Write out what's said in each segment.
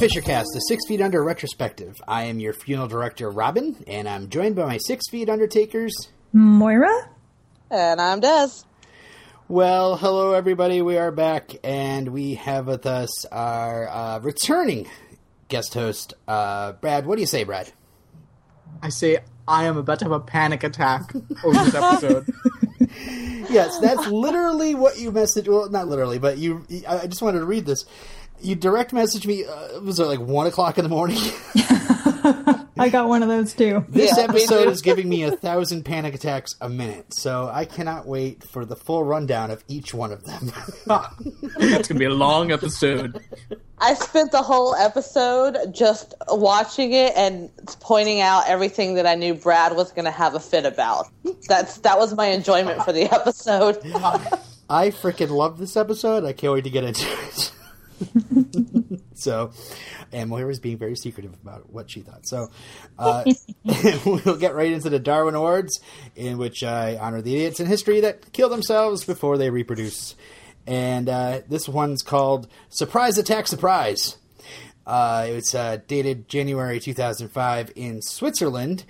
Fishercast, a Six Feet Under retrospective. I am your funeral director, Robin, and I'm joined by my Six Feet Undertakers, Moira? And I'm Des. Well, hello everybody. We are back, and we have with us our uh, returning guest host, uh, Brad. What do you say, Brad? I say I am about to have a panic attack over this episode. yes, that's literally what you messaged. Well, not literally, but you. I just wanted to read this. You direct message me. Uh, was it like one o'clock in the morning? I got one of those too. This Yeah, episode is giving me a thousand panic attacks a minute, so I cannot wait for the full rundown of each one of them. it's gonna be a long episode. I spent the whole episode just watching it and pointing out everything that I knew Brad was going to have a fit about. That's that was my enjoyment for the episode. I freaking love this episode. I can't wait to get into it. so, and Moira was being very secretive about what she thought. So, uh, we'll get right into the Darwin Awards, in which I honor the idiots in history that kill themselves before they reproduce. And uh, this one's called Surprise Attack Surprise. Uh, it was uh, dated January 2005 in Switzerland.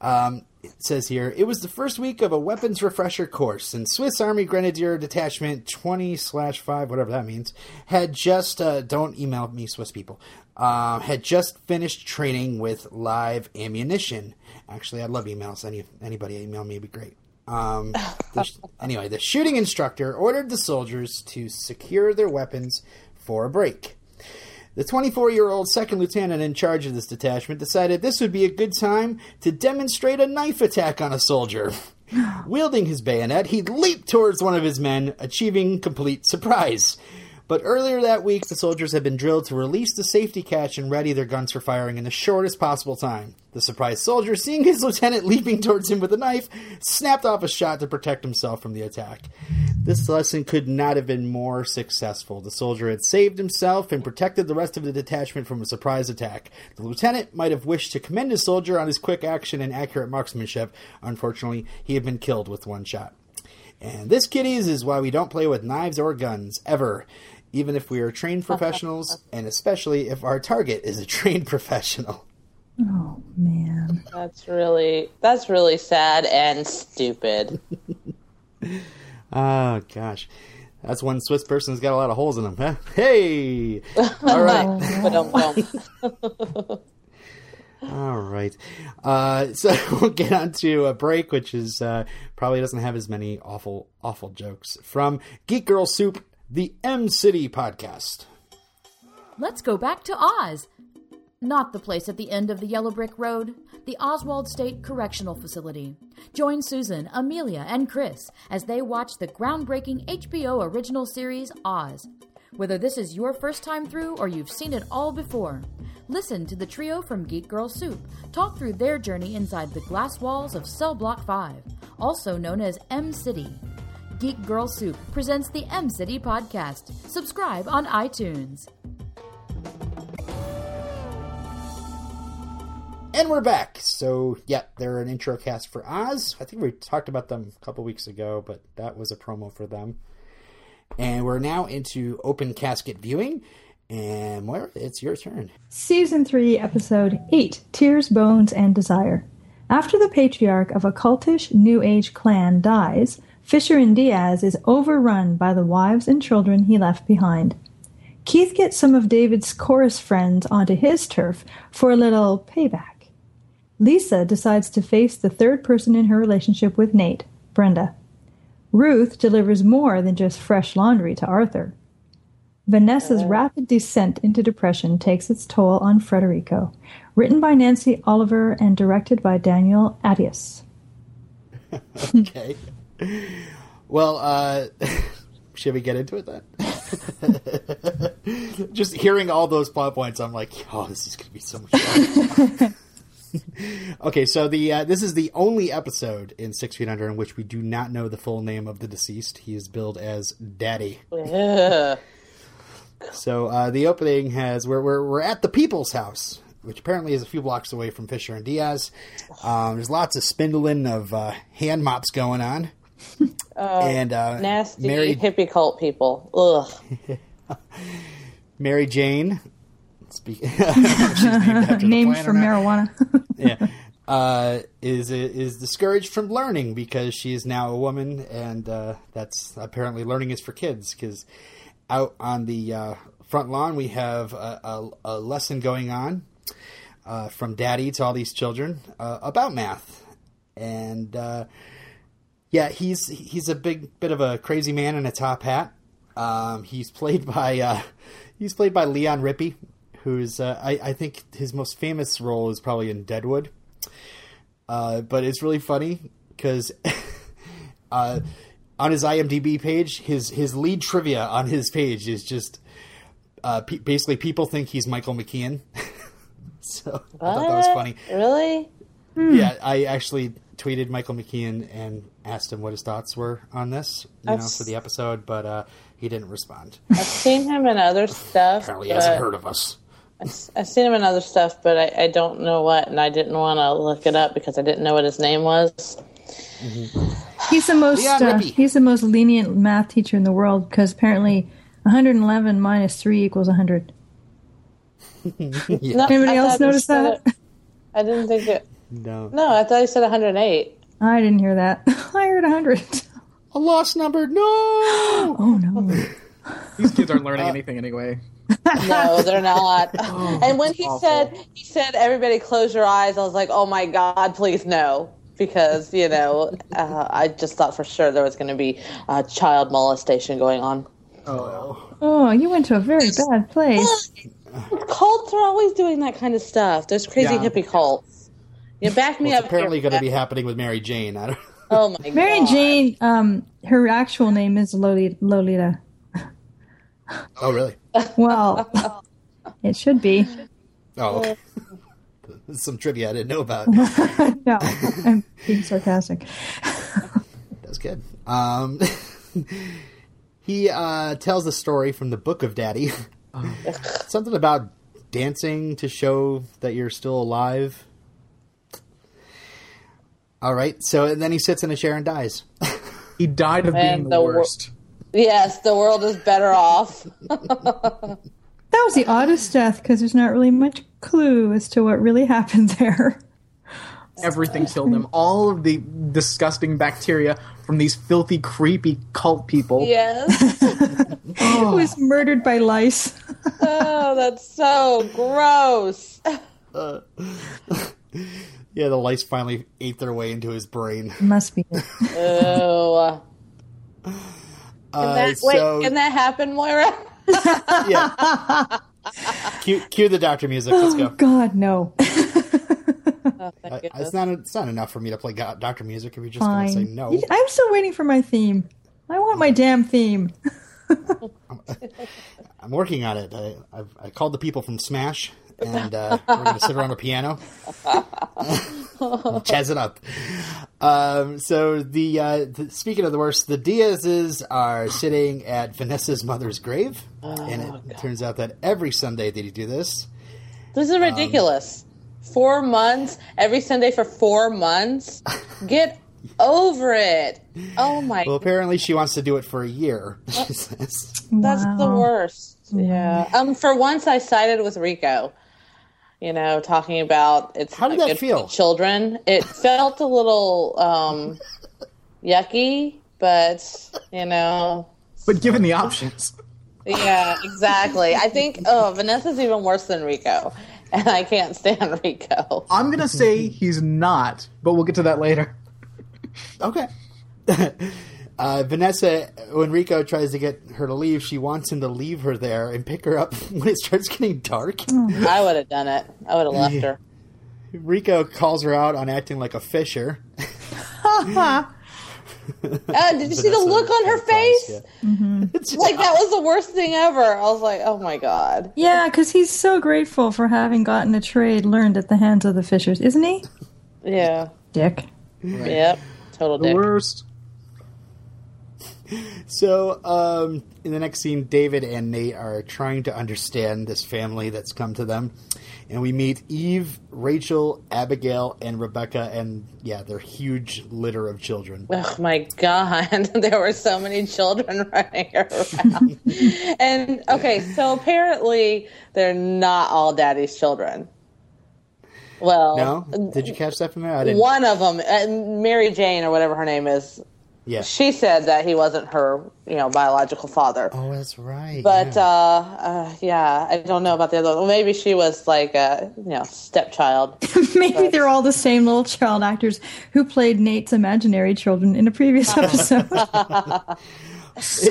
Um, it says here it was the first week of a weapons refresher course, and Swiss Army Grenadier Detachment 20 slash 5, whatever that means, had just, uh, don't email me, Swiss people, uh, had just finished training with live ammunition. Actually, I love emails. Any, anybody email me would be great. Um, the anyway, the shooting instructor ordered the soldiers to secure their weapons for a break. The 24 year old second lieutenant in charge of this detachment decided this would be a good time to demonstrate a knife attack on a soldier. Wielding his bayonet, he leaped towards one of his men, achieving complete surprise. But earlier that week, the soldiers had been drilled to release the safety catch and ready their guns for firing in the shortest possible time. The surprised soldier, seeing his lieutenant leaping towards him with a knife, snapped off a shot to protect himself from the attack. This lesson could not have been more successful. The soldier had saved himself and protected the rest of the detachment from a surprise attack. The lieutenant might have wished to commend his soldier on his quick action and accurate marksmanship. Unfortunately, he had been killed with one shot. And this, kiddies, is why we don't play with knives or guns, ever. Even if we are trained professionals, and especially if our target is a trained professional. Oh man. That's really that's really sad and stupid. Oh, gosh. That's one Swiss person's got a lot of holes in them, huh? Hey! All right. But don't don't. All right. Uh, so we'll get on to a break, which is uh, probably doesn't have as many awful, awful jokes from Geek Girl Soup, the Em City podcast. Let's go back to Oz. Not the place at the end of the yellow brick road, the Oswald State Correctional Facility. Join Susan, Amelia, and Chris as they watch the groundbreaking HBO original series Oz. Whether this is your first time through or you've seen it all before, listen to the trio from Geek Girl Soup talk through their journey inside the glass walls of Cell Block 5, also known as Em City. Geek Girl Soup presents the Em City podcast. Subscribe on iTunes. And we're back. So, yeah, they're an intro cast for Oz. I think we talked about them a couple weeks ago, but that was a promo for them. And we're now into open casket viewing. And Moira, it's your turn. Season 3, Episode 8 Tears, Bones, and Desire. After the patriarch of a cultish New Age clan dies, Fisher and Diaz is overrun by the wives and children he left behind. Keith gets some of David's chorus friends onto his turf for a little payback. Lisa decides to face the third person in her relationship with Nate, Brenda. Ruth delivers more than just fresh laundry to Arthur. Vanessa's rapid descent into depression takes its toll on Federico. Written by Nancy Oliver and directed by Daniel Attias. Okay. Well, uh, should we get into it then? Just hearing all those plot points, I'm like, oh, this is going to be so much fun. okay, so the uh, this is the only episode in Six Feet Under in which we do not know the full name of the deceased. He is billed as Daddy. So uh, the opening has we're, we're we're at the People's House, which apparently is a few blocks away from Fisher and Diaz. Um, there's lots of spindling of uh, hand mops going on, and uh, Nasty Mary hippie cult people. Ugh. Mary Jane, speak, she's named after Named plant for marijuana. yeah, uh, is is discouraged from learning because she is now a woman, and uh, that's apparently learning is for kids. Because out on the uh, front lawn, we have a, a, a lesson going on uh, from Daddy to all these children uh, about math, and uh, yeah, he's he's a big bit of a crazy man in a top hat. Um, he's played by uh, he's played by Leon Rippy, who's uh, I, I think his most famous role is probably in Deadwood. Uh, but it's really funny because uh, on his IMDb page, his his lead trivia on his page is just uh, pe- basically people think he's Michael McKean. so I thought that was funny. Really? Yeah, I actually tweeted Michael McKean and asked him what his thoughts were on this, you know, I've- for the episode, but uh, he didn't respond. I've seen him in other stuff. Apparently, he hasn't heard of us. I've seen him in other stuff, but I, I don't know what, and I didn't want to look it up because I didn't know what his name was. He's the most Leon uh, he's the most lenient math teacher in the world because apparently 111 minus three equals 100. No, Anybody I else notice that? it- I didn't think it. No. No, I thought he said 108. I didn't hear that. I heard 100. A lost number, no! Oh no. These kids aren't learning anything anyway. No, they're not. and when he awful. said he said everybody close your eyes, I was like, oh my god, please no, because you know uh, I just thought for sure there was going to be uh, child molestation going on. Oh, Oh, you went to a very bad place. Cults are always doing that kind of stuff. There's crazy Yeah. hippie cults. You back me Well, it's up. apparently going to be happening with Mary Jane. I don't. Oh my Mary god. Jane, um, her actual name is Lolita. Lolita. Oh, really? Well, it should be. Oh, okay. some trivia I didn't know about. No, I'm being sarcastic. That's good. Um, he uh, tells the story from the Book of Daddy. Something about dancing to show that you're still alive. All right, so and then he sits in a chair and dies. he died of being And the, the wor- worst. Yes, the world is better off. That was the oddest death because there's not really much clue as to what really happened there. Everything killed him. All of the disgusting bacteria from these filthy, creepy cult people. yes. He was murdered by lice. Oh, that's so gross. Yeah, the lice finally ate their way into his brain. Must be. Oh. Uh, That, wait, so can that happen, Moira? yeah, cue, cue the doctor music. Let's Oh go. God, no. Oh, I, it's not. It's not enough for me to play go- doctor music. If you're just going to say no, I'm still waiting for my theme. I want my damn theme. I'm working on it. I, I've, I called the people from Smash, and uh, we're going to sit around a piano, jazz it up. Um, so the, uh, the speaking of the worst, the Diaz's are sitting at Vanessa's mother's grave, and it turns out that every Sunday they do this. This is ridiculous. four months every Sunday for four months. Get over it. Oh my, Well, apparently she wants to do it for a year. She says. that's the worst. Yeah. Um. For once, I sided with Rico. You know, talking about it's How did not that good feel? Children. It felt a little um yucky, but you know, But given the options, Yeah, exactly. I think oh, Vanessa's even worse than Rico, and I can't stand Rico. I'm gonna say he's not, but we'll get to that later. Okay. Uh, Vanessa, when Rico tries to get her to leave, she wants him to leave her there and pick her up when it starts getting dark. I would have done it. I would have left her. Rico calls her out on acting like a fisher. Uh, did you see the look on her face? yeah. It's just- Like that was the worst thing ever. I was like, oh my god. Yeah, because he's so grateful for having gotten a trade learned at the hands of the Fishers, isn't he? Yeah. Dick. Yep. Total The dick. worst. So, um, in the next scene, David and Nate are trying to understand this family that's come to them. And we meet Eve, Rachel, Abigail, and Rebecca, and yeah, their huge litter of children. Oh my god, there were so many children running around. and okay, so apparently they're not all daddy's children. Well, No? Did you catch that from there? I didn't. one of them, uh, Mary Jane or whatever her name is, Yeah. she said that he wasn't her, you know, biological father. Oh, that's right. But yeah. uh, uh, yeah, I don't know about the other. Well, maybe she was like a you know stepchild. Maybe they're all the same little child actors who played Nate's imaginary children in a previous episode.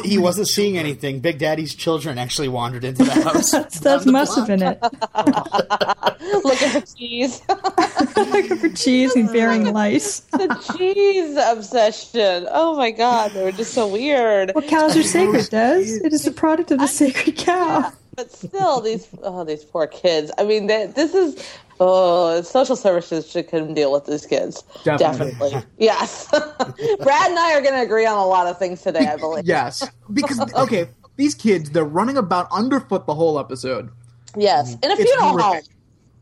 he wasn't seeing anything. Big Daddy's children actually wandered into the house. that must have been it. Looking for cheese, Looking for cheese and bearing lice. the cheese obsession. Oh my god, they were just so weird. Well, cows are sacred, Des. It is the product of the sacred cow. But still, these oh these poor kids. I mean, they, this is oh social services should couldn't deal with these kids. Definitely. Definitely, yes. Brad and I are going to agree on a lot of things today. I believe. Yes, because okay, these kids they're running about underfoot the whole episode. Yes, in a It's funeral home. horrific.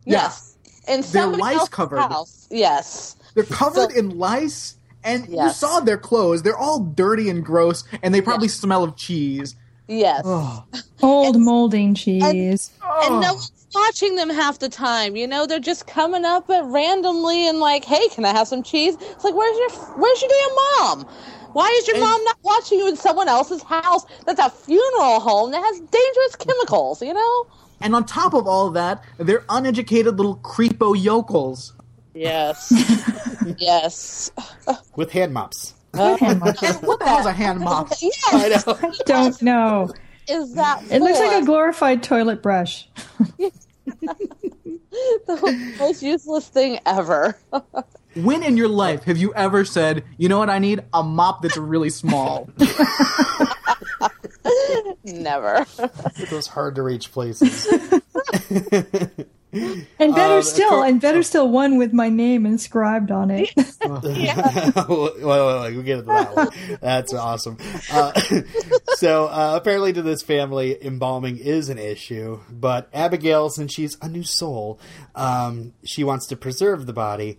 Yes, in somebody lice covered. house. Yes. They're covered So- in lice, and you saw their clothes. They're all dirty and gross, and they probably smell of cheese. Yes. Old molding cheese. And no one's watching them half the time. You know, they're just coming up at randomly and like, "Hey, can I have some cheese?" It's like, "Where's your Where's your damn mom? Why is your mom not watching you in someone else's house that's a funeral home that has dangerous chemicals?" You know? And on top of all of that, they're uneducated little creepo yokels. Yes. yes. with hand mops. What the hell's a hand mop? I Yes. know. Don't know. Is that? It looks like a glorified toilet brush. the most useless thing ever. When in your life have you ever said, "You know what I need? A mop that's really small"? Never. Those hard to reach places. And better Uh, still, co- and better still, one with my name inscribed on it. yeah. wait, wait, wait, we'll get into that one. That's awesome. Uh, so uh, apparently, to this family, embalming is an issue. But Abigail, since she's a new soul, um, she wants to preserve the body,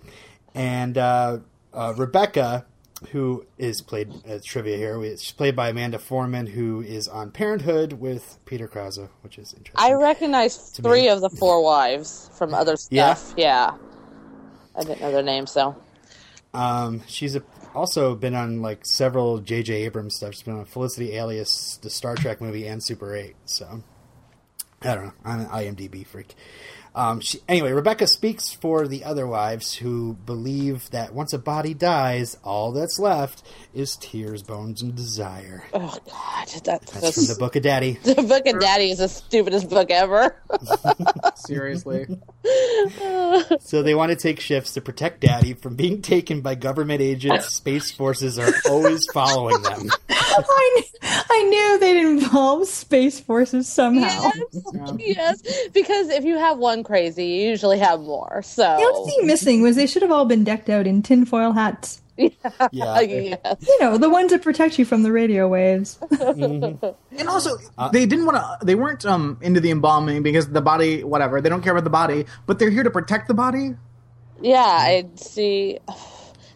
and uh, uh, Rebecca. Who is played as trivia here? She's played by Amanda Foreman, who is on Parenthood with Peter Krause, which is interesting. I recognize three of the four wives from other stuff. Yeah. I didn't know their names though. Um, she's a, also been on like several J.J. Abrams stuff. She's been on Felicity Alias, the Star Trek movie, and Super Eight. So I don't know. I'm an IMDb freak. Um, she, anyway, Rebecca speaks for the other wives who believe that once a body dies, all that's left is tears, bones, and desire. Oh God, that's, That's from the Book of Daddy. The Book of Daddy is the stupidest book ever. Seriously. So they want to take shifts to protect Daddy from being taken by government agents. Space forces are always following them. I, kn- I knew they'd involve space forces somehow. yes, yes, because if you have one crazy, you usually have more. So The only thing missing was they should have all been decked out in tinfoil hats. Yeah. yes. You know, the ones that protect you from the radio waves. And also, they didn't want to. They weren't um into the embalming because the body, whatever. They don't care about the body, but they're here to protect the body. yeah, I see.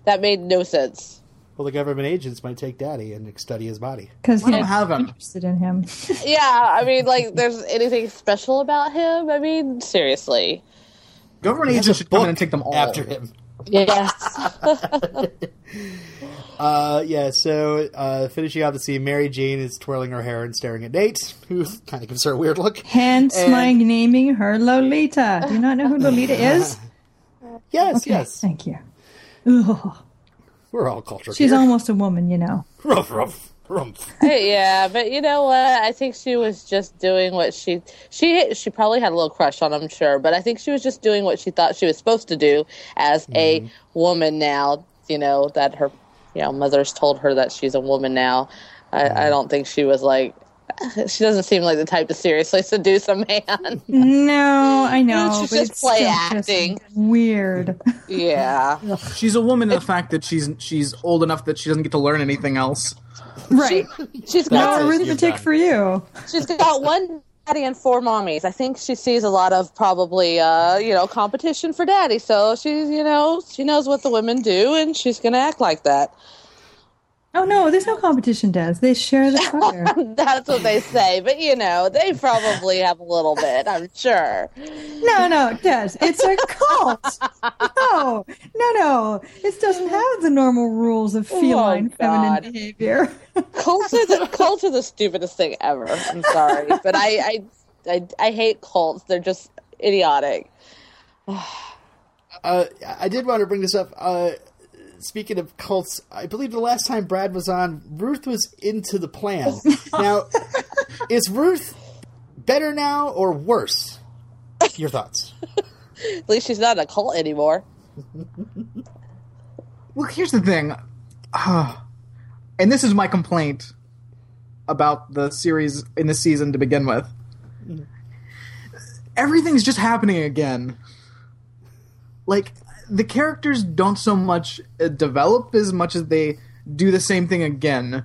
That made no sense. Well, the government agents might take Daddy and study his body. Because I don't have him. interested in him. Yeah, I mean, like, there's anything special about him? I mean, seriously. Government agents should come in and take them all. after him. Yes. Uh, yeah, so uh, finishing out the scene, Mary Jane is twirling her hair and staring at Nate, who kind of gives her a weird look. Hence And- my naming her Lolita. Do you not know who Lolita is? Yes, yes, Thank you. Ugh. We're all cultured. She's here. almost a woman, you know. ruff, ruff, rumph. yeah, but you know what? I think she was just doing what she she she probably had a little crush on him, sure, but I think she was just doing what she thought she was supposed to do as a mm-hmm. woman now. You know that her you know mother's told her that she's a woman now. I, I mm-hmm. don't think she was like she doesn't seem like the type to seriously seduce a man. No, I know. She's but just play acting. Just weird. yeah. She's a woman in the fact that she's she's old enough that she doesn't get to learn anything else. right. She's No got That's it. You're arithmetic for you. she's got one daddy and four mommies. I think she sees a lot of probably uh, you know, competition for daddy. So she's you know, she knows what the women do and she's gonna act like that. Oh no, there's no competition, Des. They share the fire. That's what they say. But you know, they probably have a little bit, I'm sure. No, no, Des. It's a cult. No, no, no. It doesn't have the normal rules of feline Oh, feminine behavior. Cults are the cults are the stupidest thing ever. I'm sorry. But I I, I, I hate cults. They're just idiotic. Uh, I did want to bring this up. Uh, speaking of cults, I believe the last time Brad was on, Ruth was into the plan. now, is Ruth better now or worse? Your thoughts? At least she's not in a cult anymore. Well, here's the thing, Ah, and this is my complaint about the series in the season to begin with. Everything's just happening again. Like the characters don't so much uh, develop as much as they do the same thing again,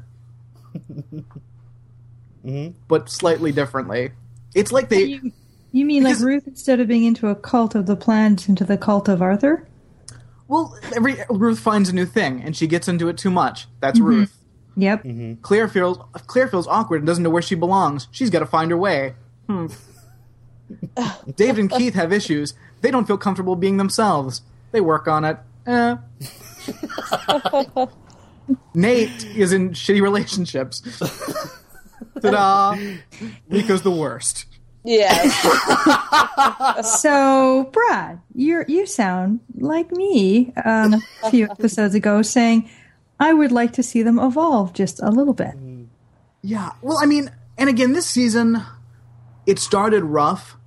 but slightly differently. It's like they. You, you mean like Ruth, instead of being into a cult of the plant, into the cult of Arthur? Well, every Ruth finds a new thing, and she gets into it too much. That's Ruth. Yep. Claire feels Claire feels awkward and doesn't know where she belongs. She's got to find her way. Hmm. David and Keith have issues. They don't feel comfortable being themselves. They work on it. Eh. Nate is in shitty relationships. Ta-da! Nico's the worst. Yeah. So, Brad, you you sound like me um, a few episodes ago, saying I would like to see them evolve just a little bit. Yeah. Well, I mean, and again, this season, it started rough,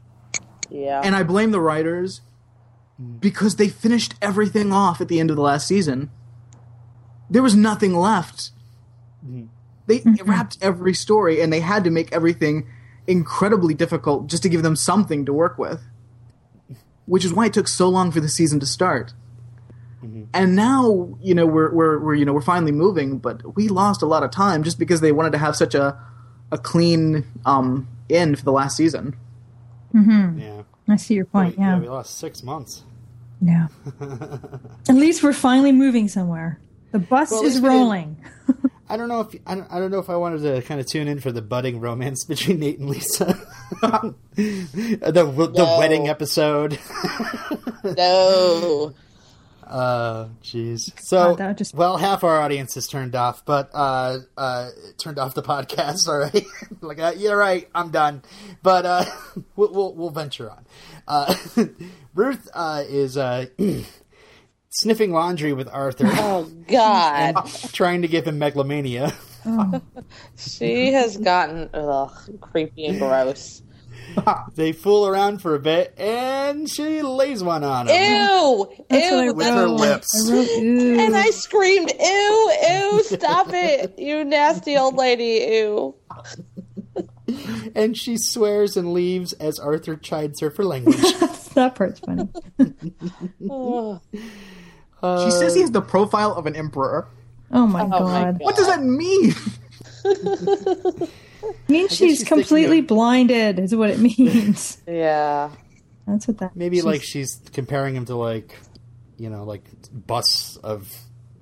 yeah. and I blame the writers because they finished everything off at the end of the last season. There was nothing left. They mm-hmm. wrapped every story, and they had to make everything incredibly difficult just to give them something to work with. Which is why it took so long for the season to start. Mm-hmm. And now, you know, we're, we're we're you know we're finally moving, but we lost a lot of time just because they wanted to have such a a clean um, end for the last season. Mm-hmm. Yeah. I see your point. yeah, Yeah. we lost six months. Yeah. At least we're finally moving somewhere. The bus Well, is least we didn't- rolling. I don't know if I don't, I don't know if I wanted to kind of tune in for the budding romance between Nate and Lisa, the the No. wedding episode. no. Uh, jeez. So, God, that just- well, half our audience is turned off, but uh, uh, turned off the podcast already. like, uh, yeah, right, I'm done. But uh, we'll, we'll we'll venture on. Uh, Ruth uh, is uh, sniffing laundry with Arthur, Oh God. trying to give him megalomania. She has gotten ugh, creepy and gross. They fool around for a bit, and she lays one on him. Ew! That's Ew! With her lips. I wrote. And I screamed, "Ew! Ew! Stop it! You nasty old lady! Ew!" And she swears and leaves as Arthur chides her for language. that part's funny. Ugh. Uh, she says he has the profile of an emperor. Oh my Oh my god. What does that mean? It means guess she's she's completely of- blinded, is what it means. Yeah. That's what that Maybe she's- like she's comparing him to like, you know, like busts of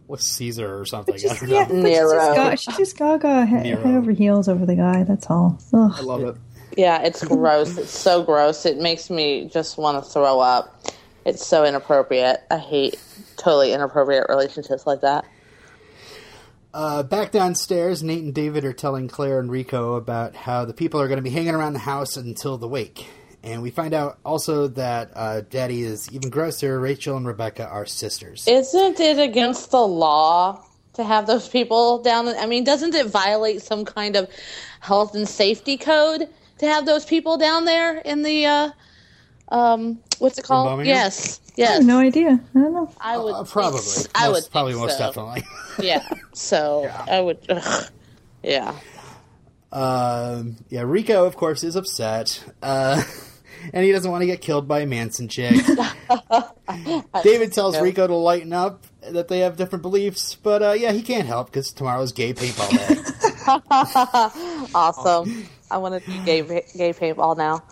what's Caesar or something. I don't know. yeah, but she's Nero. just, got, she's just gaga head, Nero. head over heels over the guy. That's all. Ugh. I love it. Yeah, it's gross. It's so gross. It makes me just want to throw up. It's so inappropriate. I hate totally inappropriate relationships like that. Uh, back downstairs, Nate and David are telling Claire and Rico about how the people are going to be hanging around the house until the wake. And we find out also that uh, Daddy is even grosser. Rachel and Rebecca are sisters. Isn't it against the law to have those people down? I mean, doesn't it violate some kind of health and safety code to have those people down there in the uh, um, what's it called? Embalming room? Yes, I yes. have no idea. I don't know. I would Uh, probably. think- I Most- would probably think most so. definitely. Yeah. So I would. Ugh. Yeah. Um, yeah, Rico, of course, is upset. Uh, and he doesn't want to get killed by a Manson chick. David tells Rico to lighten up, that they have different beliefs, but uh, yeah, he can't help because tomorrow's gay paintball day. awesome. I want to do gay gay paintball now.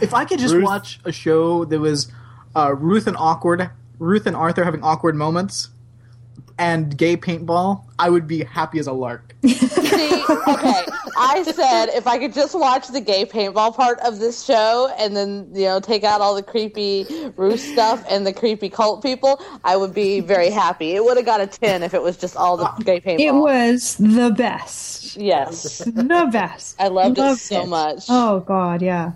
If I could just Ruth- watch a show that was uh, Ruth and awkward, Ruth and Arthur having awkward moments, and gay paintball, I would be happy as a lark. See, okay, I said if I could just watch the gay paintball part of this show and then, you know, take out all the creepy Ruth stuff and the creepy cult people, I would be very happy. It would have got a 10 if it was just all the gay paintball. It was the best. Yes. The best. I loved it so much. Oh God, yeah.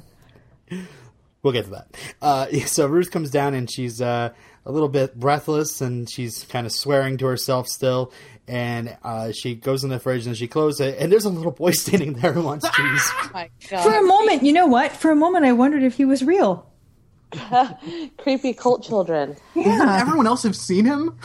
We'll get to that. Uh, so Ruth comes down and she's uh, a little bit breathless and she's kind of swearing to herself still. And uh, she goes in the fridge and she closes it. And there's a little boy standing there who wants cheese. Oh my For a moment, you know what? For a moment, I wondered if he was real. Creepy cult children. Yeah. Everyone else have seen him.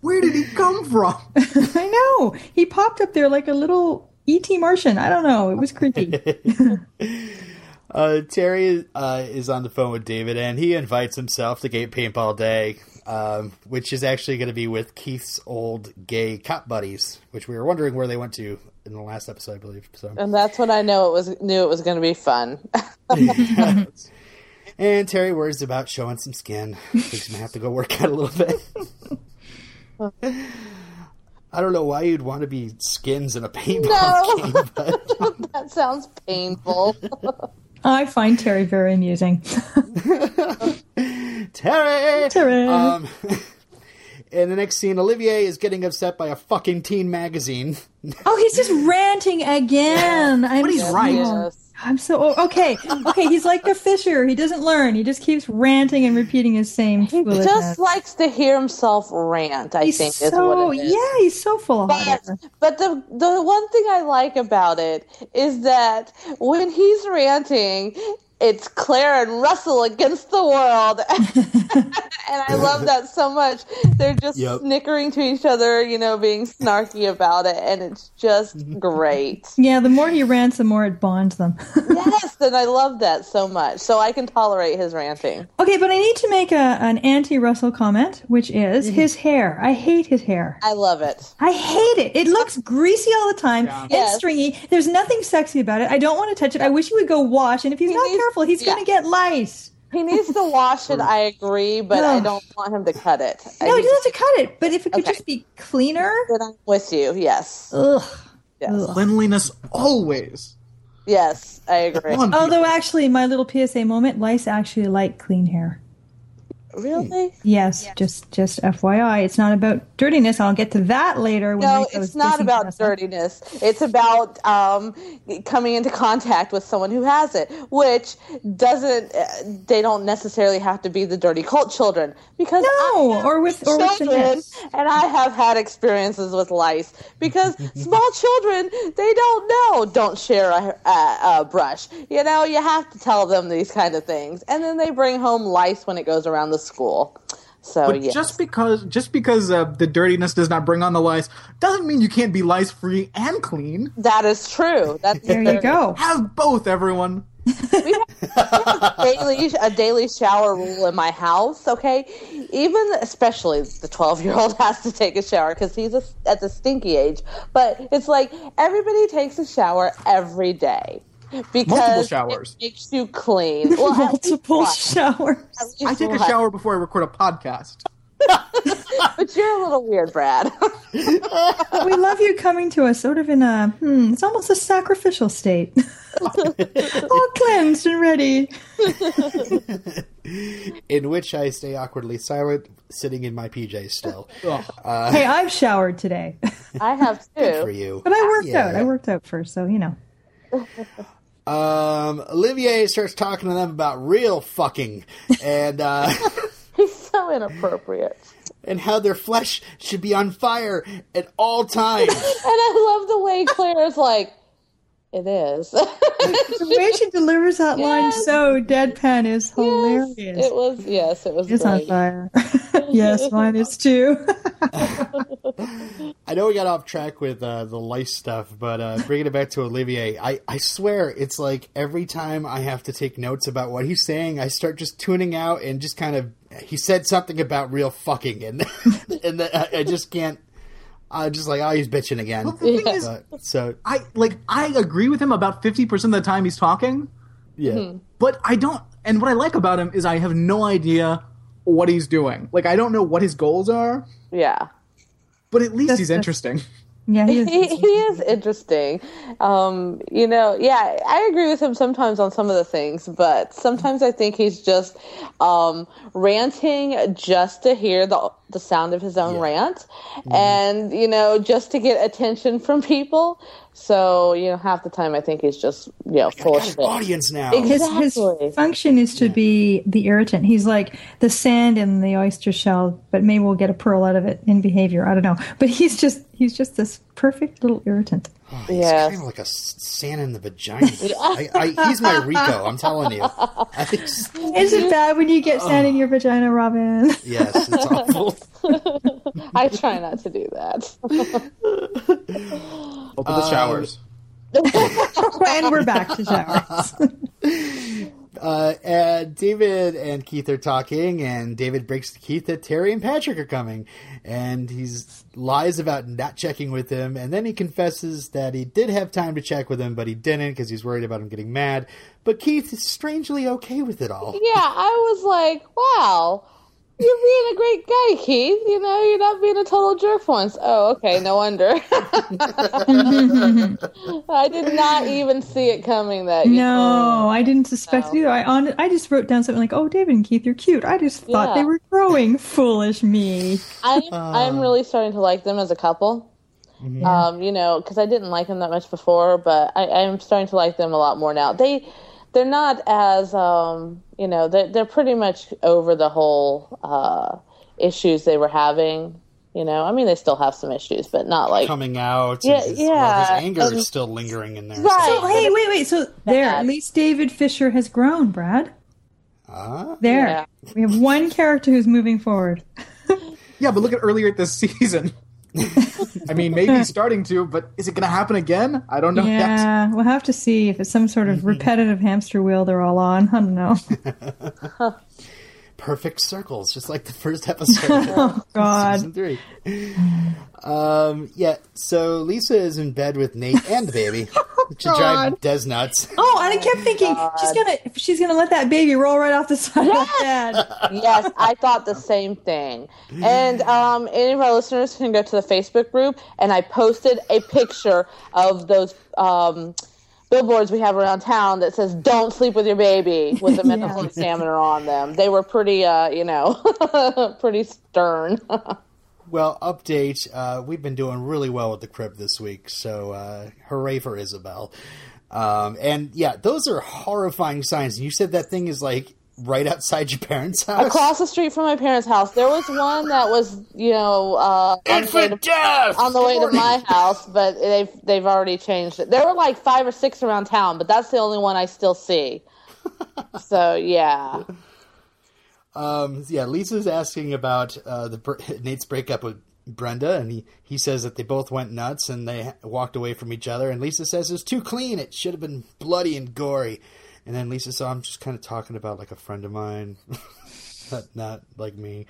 Where did he come from? I know. He popped up there like a little ET Martian. I don't know. It was creepy. Uh, Terry uh, is on the phone with David and he invites himself to Gay Paintball Day, um, which is actually going to be with Keith's old gay cop buddies, which we were wondering where they went to in the last episode, I believe. So. And that's when I know it was knew it was going to be fun. And Terry worries about showing some skin. He's gonna have to go work out a little bit. I don't know why you'd want to be skins in a paintball No. game, but that sounds painful. I find Terry very amusing. Terry. Terry. Um, in the next scene, Olivier is getting upset by a fucking teen magazine. oh, he's just ranting again. I'm But he's right. Yes. I'm so oh, okay. Okay, he's like a fisher. He doesn't learn. He just keeps ranting and repeating his same He just likes to hear himself rant, I he's think is so what it is. yeah. He's so full of But, but the the one thing I like about it is that when he's ranting, it's Claire and Russell against the world, and I love that so much. They're just Yep. snickering to each other, you know, being snarky about it, and it's just great. Yeah, the more he rants, the more it bonds them. yes, and I love that so much. So I can tolerate his ranting. okay, but I need to make a, an anti-Russell comment, which is Mm-hmm. his hair. I hate his hair. I love it. I hate it. It looks greasy all the time and Yes. stringy. There's nothing sexy about it. I don't want to touch it. I wish he would go wash. And if he's He not needs- careful, he's going to get lice. He needs to wash it. I agree, but I don't want him to cut it. I No, he doesn't have to cut it. But if it could Okay. just be cleaner. Then I'm with you. Yes. Ugh. Yes. Ugh. Cleanliness always. Yes, I agree. Although, actually, my little PSA moment, lice actually like clean hair. Really? Yes, just just FYI, it's not about dirtiness. I'll get to that later. When No, it's not about dirtiness. It's about um, coming into contact with someone who has it, which doesn't. Uh, they don't necessarily have to be the dirty cult children because No, I or with- or children, Jeanette. and I have had experiences with lice because small children they don't know. Don't share a, a, a brush. You know, you have to tell them these kind of things, and then they bring home lice when it goes around the school. So But yes. just because just because uh, the dirtiness does not bring on the lice doesn't mean you can't be lice free and clean. that is true. That's There you go. Have both, everyone. daily a daily shower rule in my house. Okay, even especially the twelve year old has to take a shower because he's a, at the stinky age. But it's like everybody takes a shower every day because Multiple showers. it makes you clean. Well, Multiple showers. I take a shower before I record a podcast. but you're a little weird, Brad. we love you coming to us sort of in a hmm, it's almost a sacrificial state. All cleansed and ready. in which I stay awkwardly silent, sitting in my PJs still. Ugh. hey, I've showered today. I have too. For you. But I worked Yeah. out. I worked out first, so you know. Um, Olivier starts talking to them about real fucking and uh, He's so inappropriate. and how their flesh should be on fire at all times. And I love the way Claire is like, it is. The way she delivers that line so deadpan is hilarious. Yes, it was. Yes, it was. It's on fire. yes, mine is too. I know we got off track with uh, the lice stuff, but uh, bringing it back to Olivier, I, I swear it's like every time I have to take notes about what he's saying, I start just tuning out and just kind of he said something about real fucking, and and the, I, I just can't. I just like oh he's bitching again. Well, the thing Yeah. is, But, so I like I agree with him about fifty percent of the time he's talking, yeah, mm-hmm. but I don't. And what I like about him is I have no idea what he's doing. Like I don't know what his goals are, Yeah. but at least That's- he's that's- interesting. Yeah, he is. he, he is interesting. Um, you know, yeah, I agree with him sometimes on some of the things, but sometimes I think he's just um, ranting just to hear the the sound of his own Yeah. rant, and you know, just to get attention from people. So you know, half the time I think he's just you know I full of shit. audience now. his, Exactly. his function is to be the irritant. He's like the sand in the oyster shell, but maybe we'll get a pearl out of it in behavior. I don't know. But he's just he's just this perfect little irritant. Oh, he's Yes. kind of like a sand in the vagina. I, I, he's my Rico. I'm telling you. I Is it bad when you get sand in your vagina, Robin? yes, it's awful. I try not to do that. Open the showers. and we're back to showers. Uh, and David and Keith are talking, and David breaks to Keith that Terry and Patrick are coming, and he lies about not checking with him, and then he confesses that he did have time to check with him, but he didn't because he's worried about him getting mad. But Keith is strangely okay with it all. Yeah, I was like, wow, you're being a great guy, Keith. You know, you're not being a total jerk once. Oh, okay, no wonder. I did not even see it coming that you No, I didn't suspect it either. I on I just wrote down something like, "Oh, David and Keith, you're cute." I just thought Yeah. they were growing. Foolish me. I'm, I'm really starting to like them as a couple. Um, you know, because I didn't like them that much before, but I, I'm starting to like them a lot more now. They, they're not as, um, you know, they're, they're pretty much over the whole uh, issues they were having. You know, I mean, they still have some issues, but not like Coming out, Yeah, his, yeah, well, his anger and- is still lingering in there. Right. So hey, wait, wait. So there, at least David Fisher has grown, Brad. Ah, There, Yeah. we have one character who's moving forward. Yeah, but look at earlier this season. I mean, maybe starting to, but is it going to happen again? I don't know. yet. Yeah, we'll have to see if it's some sort of mm-hmm. repetitive hamster wheel they're all on. I don't know. perfect circles, just like the first episode. Oh God. season three. Um, yeah, so Lisa is in bed with Nate and the baby to drive Des nuts. Oh, and I kept thinking she's gonna she's gonna let that baby roll right off the side of the bed. yes, I thought the same thing. And um, any of our listeners can go to the Facebook group, and I posted a picture of those um, billboards we have around town that says "Don't sleep with your baby" with a medical examiner on them. They were pretty, uh, you know, pretty stern. Well, update. Uh, we've been doing really well with the crib this week, so uh, hooray for Isabel. Um, and yeah, those are horrifying signs. You said that thing is like right outside your parents' house. Across the street from my parents' house, there was one that was, you know, uh, on the way to- death on the way to my house, but they've they've already changed it. There were like five or six around town, but that's the only one I still see. so yeah, Um, yeah, Lisa's asking about uh, the Nate's breakup with Brenda, and he, he says that they both went nuts and they walked away from each other. And Lisa says it was too clean; it should have been bloody and gory. And then Lisa says, "I'm just kind of talking about like a friend of mine, not not like me."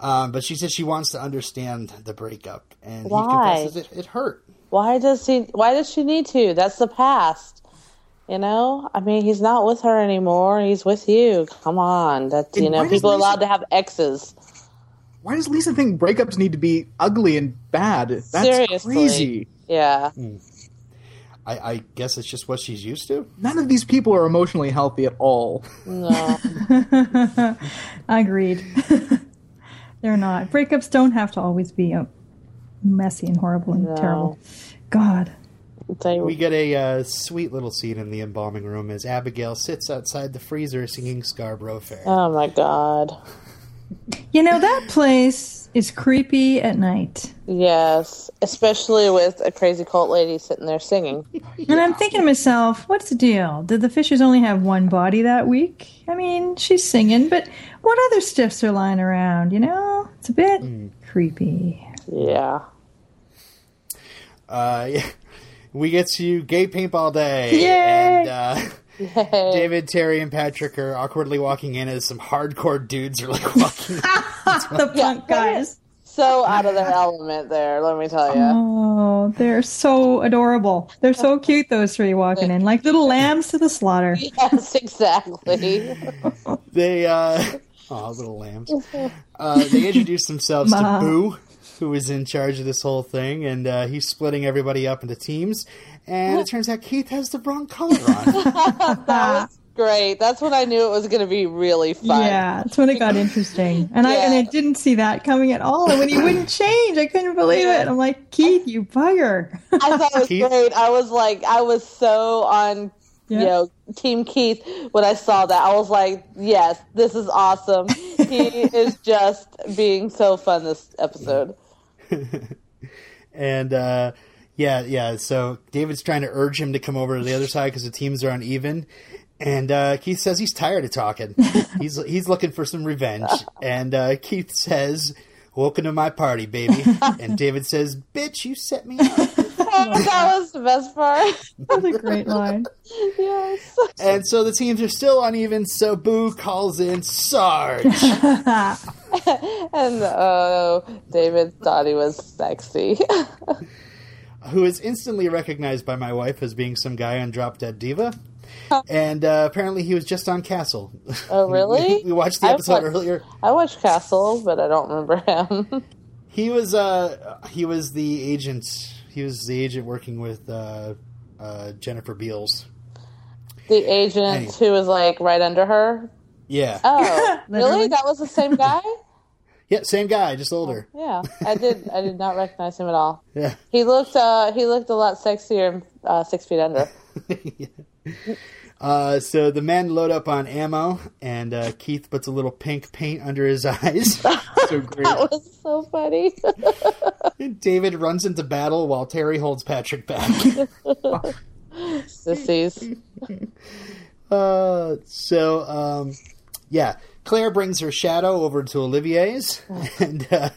Um, but she says she wants to understand the breakup, and Why? he confesses it, it hurt. why does he? Why does she need to? That's the past. You know, I mean, he's not with her anymore. He's with you. Come on, that's you know, why does people are Lisa- allowed to have exes. Why does Lisa think breakups need to be ugly and bad? That's Seriously. crazy. Yeah, I, I guess it's just what she's used to. None of these people are emotionally healthy at all. no, Agreed. They're not. Breakups don't have to always be uh, messy and horrible and No. terrible. God. We get a uh, sweet little scene in the embalming room as Abigail sits outside the freezer singing Scarborough Fair. oh my god, You know, that place is creepy at night. yes, especially with a crazy cult lady sitting there singing. And I'm thinking to myself, what's the deal? Did the Fishers only have one body that week? I mean, she's singing, but what other stiffs are lying around, you know? It's a bit creepy. Yeah, Uh, yeah. We get to gay paintball day. Yay! And uh, Hey. David, Terry, and Patrick are awkwardly walking in as some hardcore dudes are like walking. the punk guys. So out of their element there, let me tell you. Oh, they're so adorable. They're so cute, those three walking in, like little lambs to the slaughter. Yes, exactly. they, uh, oh, little lambs. Uh, they introduce themselves Ma. to Boo, who is in charge of this whole thing, and uh, he's splitting everybody up into teams. And it turns out Keith has the wrong color on. Great. That's when I knew it was going to be really fun. Yeah, that's when it got interesting, and I and I didn't see that coming at all. And when he wouldn't change, I couldn't believe it. I'm like, Keith, you bugger. I thought it was Keith? great. I was like, I was so on, Yeah. you know, Team Keith when I saw that. I was like, yes, this is awesome. he is just being so fun this episode. and uh, yeah, yeah. So David's trying to urge him to come over to the other side because the teams are uneven. And uh, Keith says he's tired of talking. he's he's looking for some revenge. And uh, Keith says, "Welcome to my party, baby." and David says, "Bitch, you set me up." That was the best part. That's a great line. yes. and so the teams are still uneven. So Boo calls in Sarge. And oh, David thought he was sexy. who is instantly recognized by my wife as being some guy on Drop Dead Diva. And uh, apparently he was just on Castle. Oh, really? we watched the I episode watched- earlier. I watched Castle, but I don't remember him. He was uh, he was the agent. He was the agent working with uh, uh, Jennifer Beals. the agent Anyway. who was like right under her. Yeah, Oh, really? That was the same guy? Yeah, same guy, just older. Yeah, I did. I did not recognize him at all. Yeah, He looked. Uh, he looked a lot sexier in uh, Six Feet Under. Uh, so the men load up on ammo, and uh, Keith puts a little pink paint under his eyes. so great. That was so funny. David runs into battle while Terry holds Patrick back. Sissies. Uh, so, um, yeah, Claire brings her shadow over to Olivier's, and uh,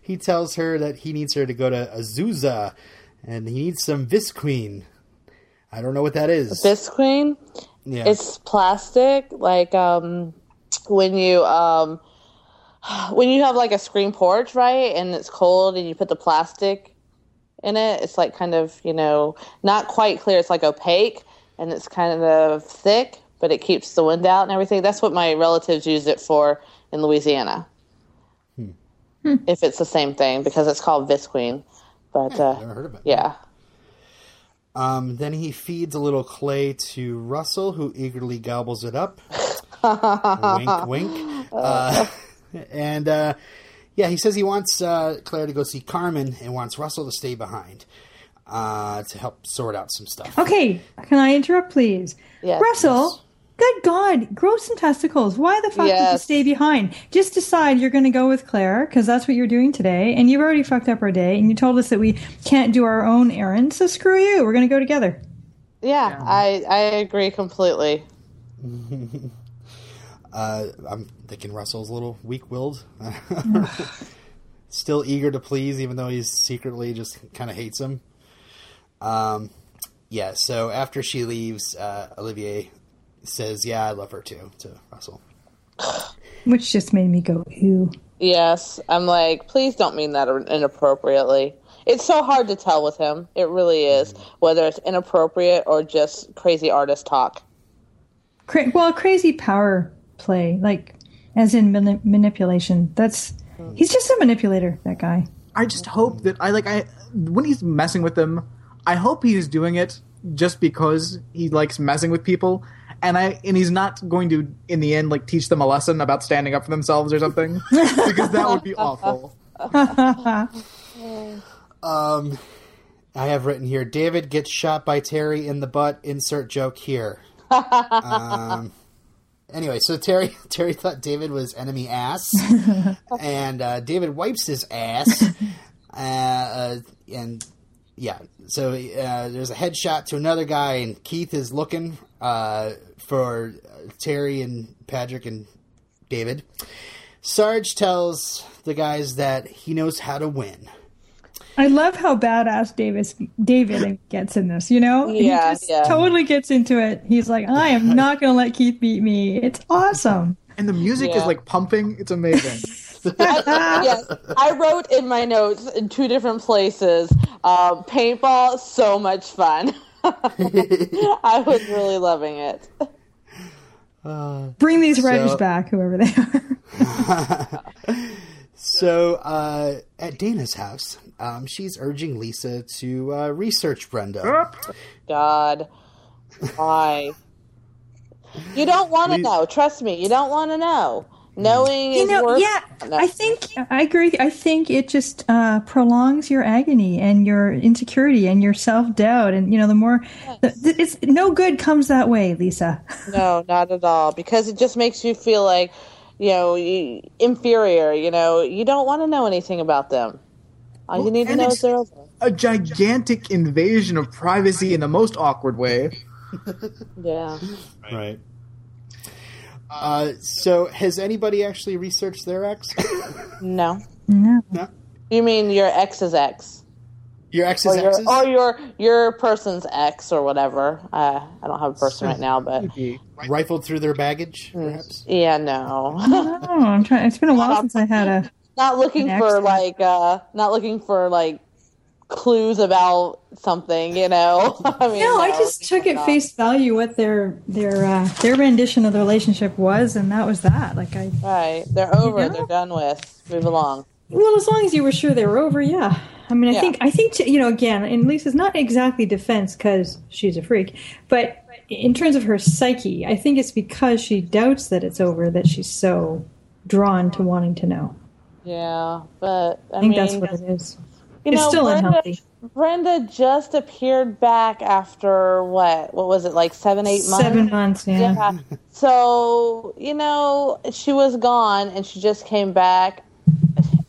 he tells her that he needs her to go to Azusa, and he needs some Visqueen. I don't know what that is. Visqueen? yeah. It's plastic, like um, when you um, when you have like a screen porch, right? And it's cold, and you put the plastic in it. It's like kind of you know not quite clear. It's like opaque, and it's kind of thick, but it keeps the wind out and everything. That's what my relatives use it for in Louisiana. If it's the same thing, because it's called Visqueen. But Never uh, heard of it. yeah, Um, then he feeds a little clay to Russell, who eagerly gobbles it up. wink, wink. Uh, and uh, yeah, he says he wants uh, Claire to go see Carmen and wants Russell to stay behind uh, to help sort out some stuff. Okay, can I interrupt, please? Yes. Russell, good God, grow some testicles. Why the fuck did you stay behind? Just decide you're going to go with Claire because that's what you're doing today, and you've already fucked up our day, and you told us that we can't do our own errands. So screw you. We're going to go together. yeah, I I agree completely. Uh, I'm thinking Russell's a little weak-willed, still eager to please, even though he's secretly just kind of hates him. Um, yeah. So after she leaves, uh, Olivier says, "Yeah, I love her too." To Russell. Which just made me go, ew. Yes, I'm like, please don't mean that inappropriately. It's so hard to tell with him. It really is, mm-hmm. whether it's inappropriate or just crazy artist talk. Cra- well, crazy power play, like as in mani- manipulation. That's mm-hmm. he's just a manipulator. That guy. I just hope that I like I when he's messing with them, I hope he's doing it just because he likes messing with people, and I and he's not going to in the end like teach them a lesson about standing up for themselves or something because that would be awful. Um, I have written here: David gets shot by Terry in the butt. Insert joke here. um, anyway, so Terry Terry thought David was enemy ass, and uh, David wipes his ass, uh, uh, and yeah. So uh, there's a headshot to another guy, and Keith is looking uh, for Terry and Patrick and David. Sarge tells the guys that he knows how to win. I love how badass Davis David gets in this. You know, he just yeah. totally gets into it. He's like, I am not going to let Keith beat me. It's awesome. And the music is like pumping. It's amazing. yes, I wrote in my notes in two different places. Um, paintball, so much fun. I was really loving it. Bring these writers So- back, whoever they are. So uh, at Dana's house, um, she's urging Lisa to uh, research Brenda. God, why? You don't want to know. Trust me, you don't want to know. Knowing You is know, worth. yeah, No. I think I agree. I think it just uh, prolongs your agony and your insecurity and your self doubt, and you know, the more the, it's no good comes that way, Lisa. No, not at all. Because it just makes you feel like, you know, inferior. You know, you don't want to know anything about them. All you need to know is they're over. A gigantic invasion of privacy in the most awkward way. Yeah. Right. Uh, so has anybody actually researched their ex? No. No. no. You mean your ex's ex, Your ex's or your, exes? or your your person's ex, or whatever. Uh, I don't have a person right now, but Rifled through their baggage, perhaps? yeah, no. Oh, I'm trying. It's been a while since I had a. not looking for like uh not looking for like clues about something you know i mean No, I just took at face value what their their uh, their rendition of the relationship was, and that was that. Like I, right they're over Yeah. they're done with move along well, as long as you were sure they were over, yeah. I mean, I Yeah. think I think to, you know again, and Lisa's not exactly defense because she's a freak, but in terms of her psyche, I think it's because she doubts that it's over that she's so drawn to wanting to know. yeah but i, I think mean that's what it is. You it's know, still Brenda, unhealthy. brenda just appeared back after what what was it like seven eight months Seven months, yeah. yeah so you know she was gone and she just came back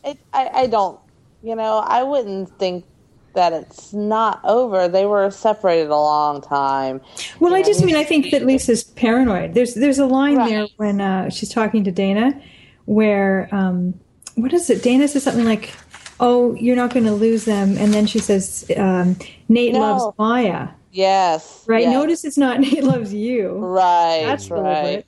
it, I, I don't you know i wouldn't think that it's not over they were separated a long time Well, I just mean I think that Lisa's paranoid. There's there's a line Right. there when uh, she's talking to Dana, where um, what is it? Dana says something like, "Oh, you're not going to lose them," and then she says, um, "Nate No. loves Maya." yes Right? yes, Notice it's not Nate loves you. right That's right deliberate.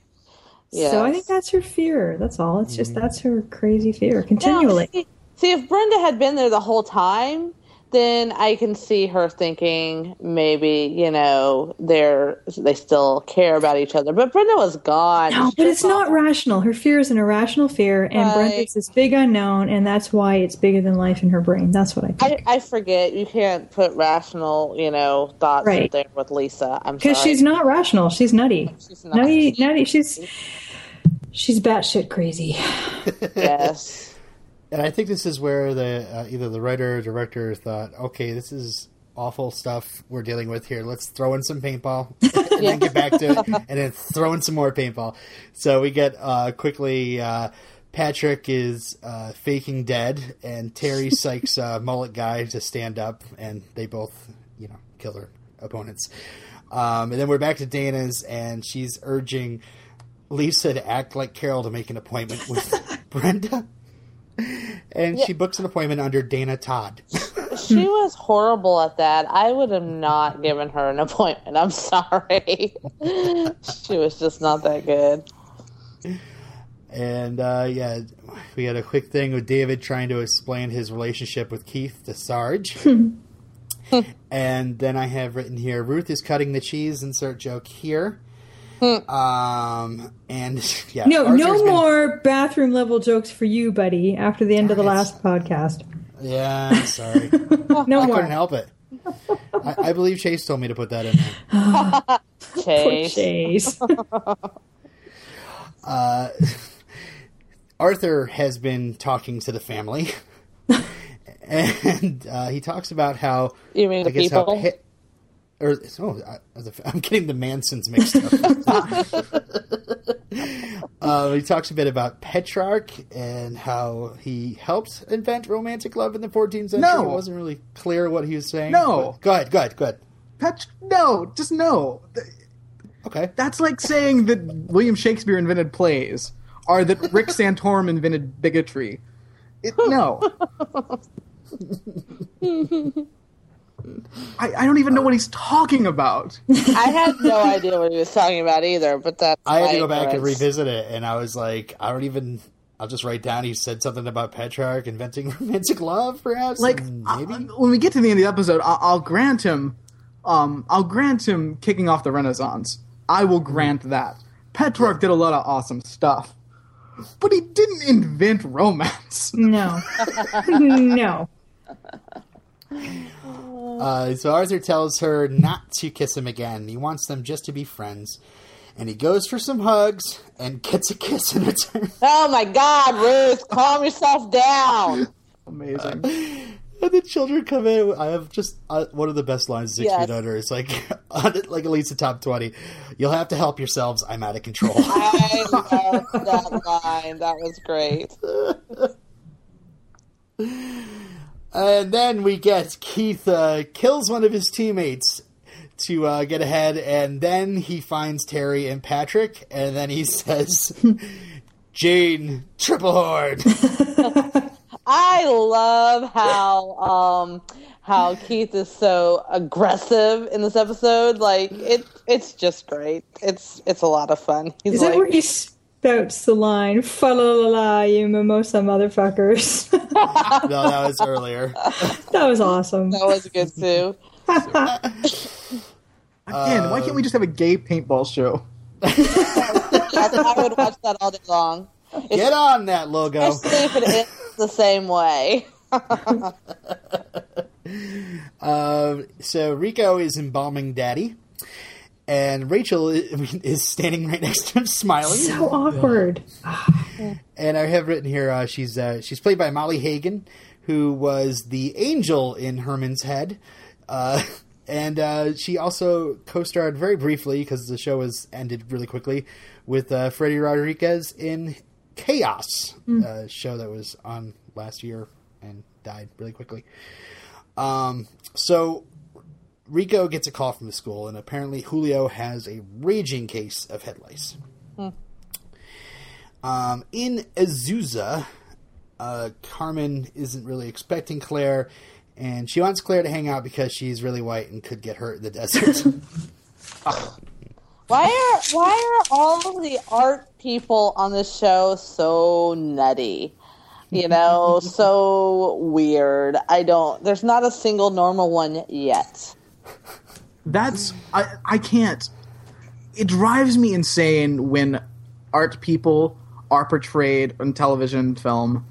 yes. So I think that's her fear. That's all. It's Mm. just that's her crazy fear Now, continually. see, see, if Brenda had been there the whole time, then I can see her thinking maybe you know they're they still care about each other. But Brenda was gone. No, but it's not rational. Her fear is an irrational fear, and Right. Brenda's this big unknown, and that's why it's bigger than life in her brain. That's what I think. I, I forget you can't put rational, you know, thoughts Right. there with Lisa. I'm Because she's not rational. She's nutty. She's not. Nutty, nutty. She's she's batshit crazy. yes. And I think this is where the uh, either the writer or director thought, okay, this is awful stuff we're dealing with here. Let's throw in some paintball and then get back to it, and then throw in some more paintball. So we get uh, quickly. Uh, Patrick is uh, faking dead, and Terry Sykes uh, mullet guy to stand up, and they both, you know, kill their opponents. Um, and then we're back to Dana's, and she's urging Lisa to act like Carol to make an appointment with Brenda. And she books an appointment under Dana Todd. She was horrible at that. I would have not given her an appointment. I'm sorry. she was just not that good. and uh, yeah, we had a quick thing with David trying to explain his relationship with Keith to Sarge. and then I have written here Ruth is cutting the cheese, insert joke here. Um, and yeah, No, Arthur's no been- more bathroom level jokes for you, buddy. After the end of the last podcast, Yeah, I'm sorry. no I more. couldn't help it. I, I believe Chase told me to put that in there. Chase. Chase. Uh, Arthur has been talking to the family, and uh, he talks about how You mean I the guess how people? Pe- or oh, I, I'm getting the Mansons mixed up. uh, he talks a bit about Petrarch and how he helped invent romantic love in the 14th century. No. it wasn't really clear what he was saying. No. but- go ahead, go ahead, go ahead. Pet- no, just no. Okay, That's like saying that William Shakespeare invented plays, or that Rick Santorum invented bigotry. It, no. I, I don't even know what he's talking about. I had no idea what he was talking about either, but that I had to go back and revisit it, and I was like, I don't even. I'll just write down. He said something about Petrarch inventing romantic love, perhaps. Like and uh, maybe. when we get to the end of the episode, I'll, I'll grant him. Um, I'll grant him kicking off the Renaissance. I will grant that. Petrarch did a lot of awesome stuff, but he didn't invent romance. No. no. Uh, so Arthur tells her not to kiss him again. He wants them just to be friends. And he goes for some hugs and gets a kiss in return. Oh my God, Ruth, calm yourself down. Amazing. And the children come in. I have just uh, one of the best lines of Six Yes. Feet Under. It's like, like at least the top 20. You'll have to help yourselves. I'm out of control. I love that line. That was great. And then we get Keith uh, kills one of his teammates to uh, get ahead. And then he finds Terry and Patrick. And then he says, Jane, triple horn. I love how um how Keith is so aggressive in this episode. Like it it's just great. It's it's a lot of fun. He's Is like that where he spouts the line, fa la la la, you mimosa motherfuckers? no, that was earlier. that was awesome. that was good too. Again, why can't we just have a gay paintball show? Yes, I would watch that all day long. Get on that logo. Especially if it ends the same way. Um, so Rico is embalming Daddy, and Rachel is standing right next to him, smiling. So awkward. And I have written here uh, she's uh, she's played by Molly Hagan, who was the angel in Herman's Head, uh, and uh, she also co-starred very briefly because the show was ended really quickly with uh, Freddy Rodriguez in Chaos, a show that was on last year and died really quickly. Um, so Rico gets a call from the school, and apparently Julio has a raging case of head lice. Um, in Azusa, uh, Carmen isn't really expecting Claire, and she wants Claire to hang out because she's really white and could get hurt in the desert. Why are why are all of the art people on this show so nutty? You know, so weird. I don't. There's not a single normal one yet. That's I I can't. It drives me insane when art people are portrayed on television film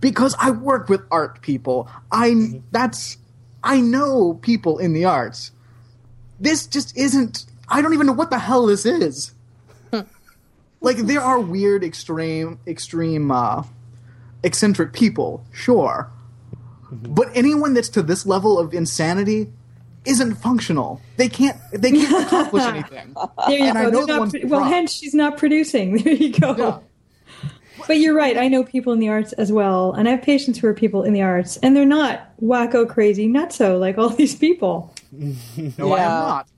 because I work with art people. I that's I know people in the arts. This just isn't I don't even know what the hell this is. like there are weird extreme extreme uh eccentric people, sure. But anyone that's to this level of insanity isn't functional. They can't. They can't accomplish anything. There you And I go. know the not ones pro- that well, rock. hence she's not producing. There you go. Yeah. But you're right. I know people in the arts as well, and I have patients who are people in the arts, and they're not wacko, crazy, nutso like all these people. No, I am not.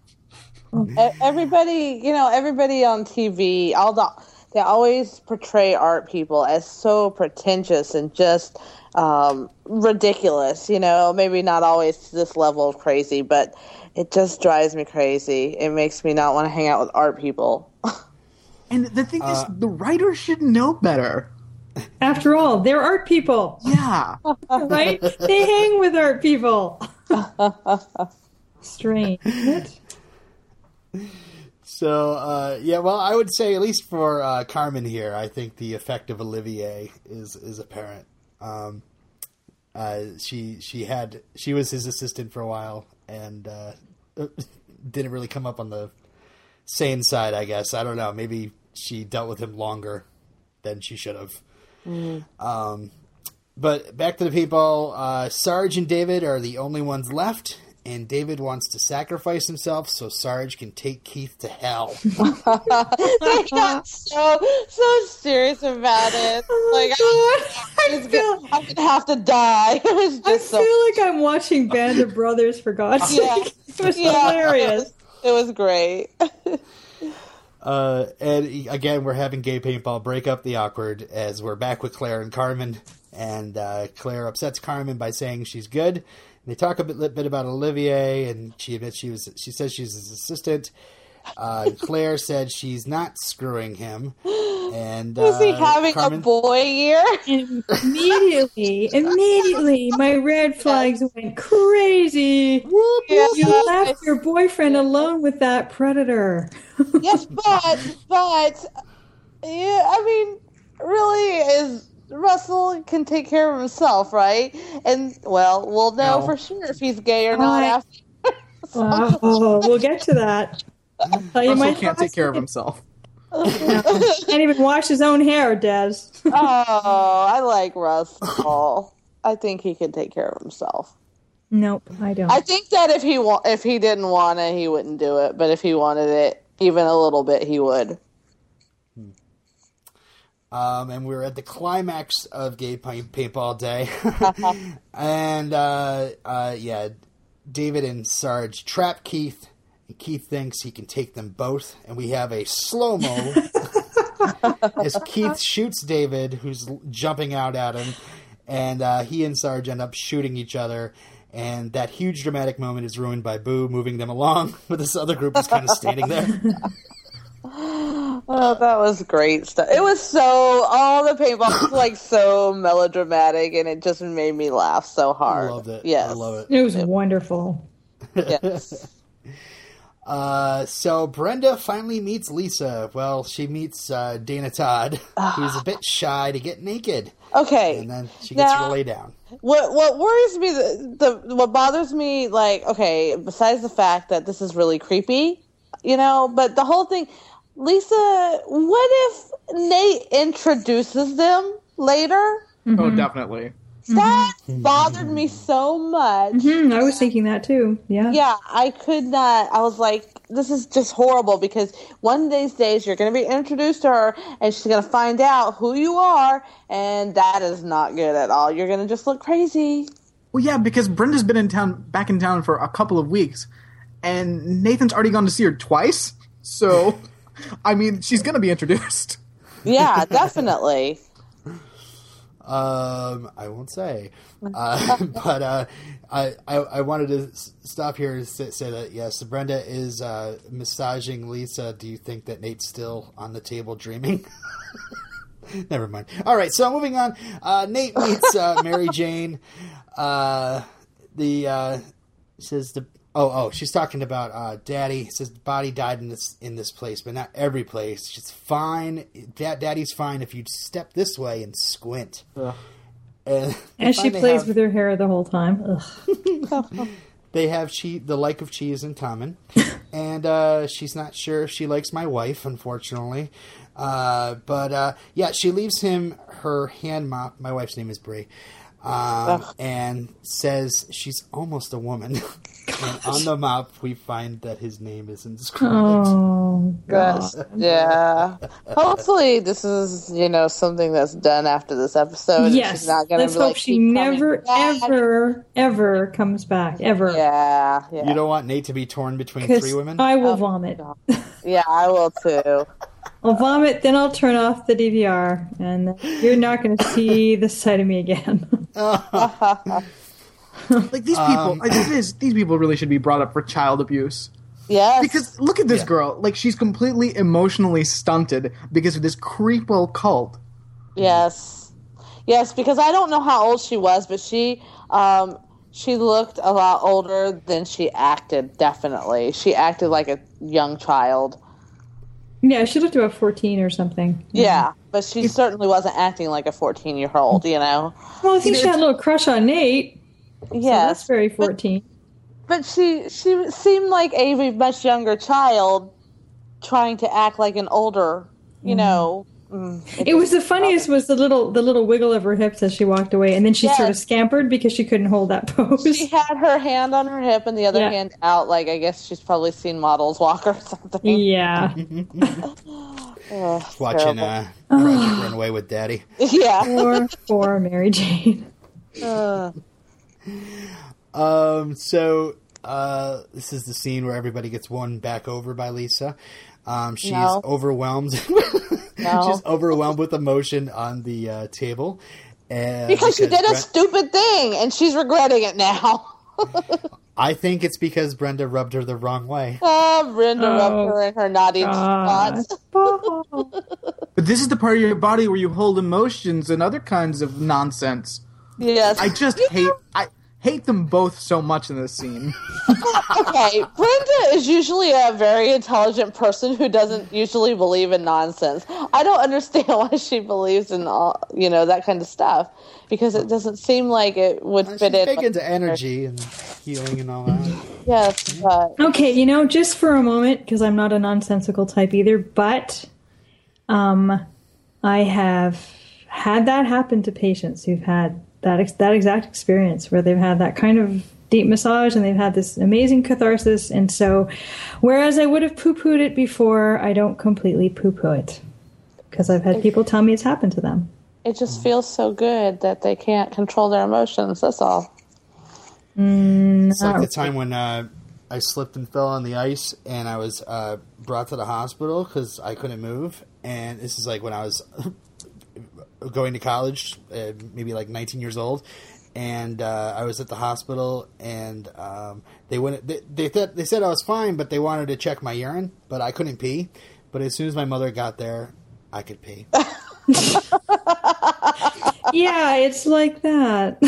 Oh. E- Everybody, you know, everybody on TV, all the they always portray art people as so pretentious and just um, ridiculous. You know, maybe not always to this level of crazy, but it just drives me crazy. It makes me not want to hang out with art people. And the thing is, the writers should know better. After all, they're art people, Yeah. right? they hang with art people. Strange. So uh, yeah, well, I would say at least for uh, Carmen here, I think the effect of Olivier is is apparent. Um, uh, she she had she was his assistant for a while and uh, didn't really come up on the sane side. I guess I don't know. Maybe she dealt with him longer than she should have. Um, but back to the people. Uh, Sarge and David are the only ones left, and David wants to sacrifice himself so Sarge can take Keith to hell. they got so so serious about it. Like God, I I'm feel, gonna, I'm gonna have to die. It was I so feel like I'm watching Band of Brothers for God's Yeah. sake. It was Yeah. hilarious. It was great. Uh, and again, we're having gay paintball break up the awkward as we're back with Claire and Carmen. And uh, Claire upsets Carmen by saying she's good. And they talk a bit, bit about Olivier, and she admits she was. She says she's his assistant. Uh, Claire said she's not screwing him. And Is he uh, having Carmen- a boy year? Immediately, immediately, my red flags went crazy. Yeah. You left your boyfriend alone with that predator. yes, but but yeah, I mean, really, is Russell can take care of himself, right? And well, we'll know No. for sure if he's gay or not I- after. Oh, we'll get to that. Tell you Russell can't take care of himself. Can't even wash his own hair, Des. oh, I like Russell. I think he can take care of himself. Nope, I don't. I think that if he wa- if he didn't want it, he wouldn't do it. But if he wanted it even a little bit, he would. Um, and we're at the climax of Gay Paint- Paintball Day. and, uh, uh, yeah, David and Sarge trap Keith. And Keith thinks he can take them both. And we have a slow mo as Keith shoots David, who's jumping out at him. And uh, he and Sarge end up shooting each other. And that huge dramatic moment is ruined by Boo moving them along, but this other group is kind of standing there. Oh, that was great stuff. It was so all the paintball was like so melodramatic, and it just made me laugh so hard. I hard. loved it. Yes, I love it. it was wonderful. Yes. Uh, so Brenda finally meets Lisa. Well, she meets uh, Dana Todd, who's a bit shy to get naked, Okay. and then she gets Now- to lay down. What what worries me the, the what bothers me like okay besides the fact that this is really creepy, you know, but the whole thing, Lisa, what if Nate introduces them later? Oh, mm-hmm. definitely. That mm-hmm. Mm-hmm. bothered me so much. Hmm, I was thinking that too. Yeah. Yeah, I could not. I was like, this is just horrible because one of these days you're going to be introduced to her and she's going to find out who you are, and that is not good at all. You're going to just look crazy. Well, yeah, because Brenda's been in town, back in town for a couple of weeks, and Nathan's already gone to see her twice. So, I mean, she's gonna be introduced. Yeah, definitely. Um, I won't say, uh, but uh, I, I I wanted to stop here and say, say that yes, Brenda is uh, massaging Lisa. Do you think that Nate's still on the table dreaming? Never mind. All right, so moving on. Uh, Nate meets uh, Mary Jane. Uh, the uh, says the oh oh she's talking about uh, Daddy says body died in this in this place, but not every place. It's fine. Dad, Daddy's fine if you step this way and squint. And And she plays have- with her hair the whole time. They have che- the like of cheese in common, and uh, she's not sure if she likes my wife, unfortunately. Uh, but uh, yeah, she leaves him her hand mop. My wife's name is Brie, um, and says she's almost a woman. and on the map, we find that his name is inscribed. Oh, Yes. God. Yeah. Hopefully, this is you know something that's done after this episode. and Yes. she's not gonna Let's be, hope like, she never, ever, ever comes back. Ever. Yeah. Yeah. You don't want Nate to be torn between three women. I will Oh, vomit. yeah, I will too. I'll vomit, then I'll turn off the DVR, and you're not going to see the side of me again. Like these people, like, this is, these people really should be brought up for child abuse. Yes. Because look at this Yeah. girl, like she's completely emotionally stunted because of this creepo cult. Yes. Yes, because I don't know how old she was, but she um she looked a lot older than she acted, definitely. She acted like a young child. Yeah, she looked about 14 or something. Yeah, but she certainly wasn't acting like a 14-year-old, you know. Well, I think she had a little crush on Nate. So that's very 14. But she she seemed like a much younger child trying to act like an older, you mm-hmm. know. Mm, It was the funniest was the little the little wiggle of her hips as she walked away, and then she sort of scampered because she couldn't hold that pose. She had her hand on her hip and the other Yeah. hand out, like I guess she's probably seen models walk or something. yeah. Ugh, Watching terrible. uh, Project Runway with Daddy. yeah. Poor, poor Mary Jane. Uh, Um, so uh, this is the scene where everybody gets won back over by Lisa. Um, she's No. overwhelmed. No. she's overwhelmed with emotion on the uh, table. And Because she did a stupid thing and she's regretting it now. I think it's because Brenda rubbed her the wrong way. Oh, Brenda Oh, rubbed her in her naughty God. spots. But this is the part of your body where you hold emotions and other kinds of nonsense. Yes. I just hate I hate them both so much in this scene. okay, Brenda is usually a very intelligent person who doesn't usually believe in nonsense. I don't understand why she believes in all, you know, that kind of stuff because it doesn't seem like it would Uh, She's fit in. big into energy and healing and all that. Yes, but Okay, you know, just for a moment, because I'm not a nonsensical type either, but um, I have had that happen to patients who've had that ex- that exact experience where they've had that kind of deep massage and they've had this amazing catharsis. And so, whereas I would have poo pooed it before, I don't completely poo poo it because I've had people tell me it's happened to them. it just feels so good that they can't control their emotions. That's all. It's like the time when uh, I slipped and fell on the ice, and I was uh, brought to the hospital because I couldn't move. And this is like when I was going to college, uh, maybe like 19 years old. And uh, I was at the hospital, and um, they went. They, they thought they said I was fine, but they wanted to check my urine, but I couldn't pee. But as soon as my mother got there, I could pee. yeah, it's like that.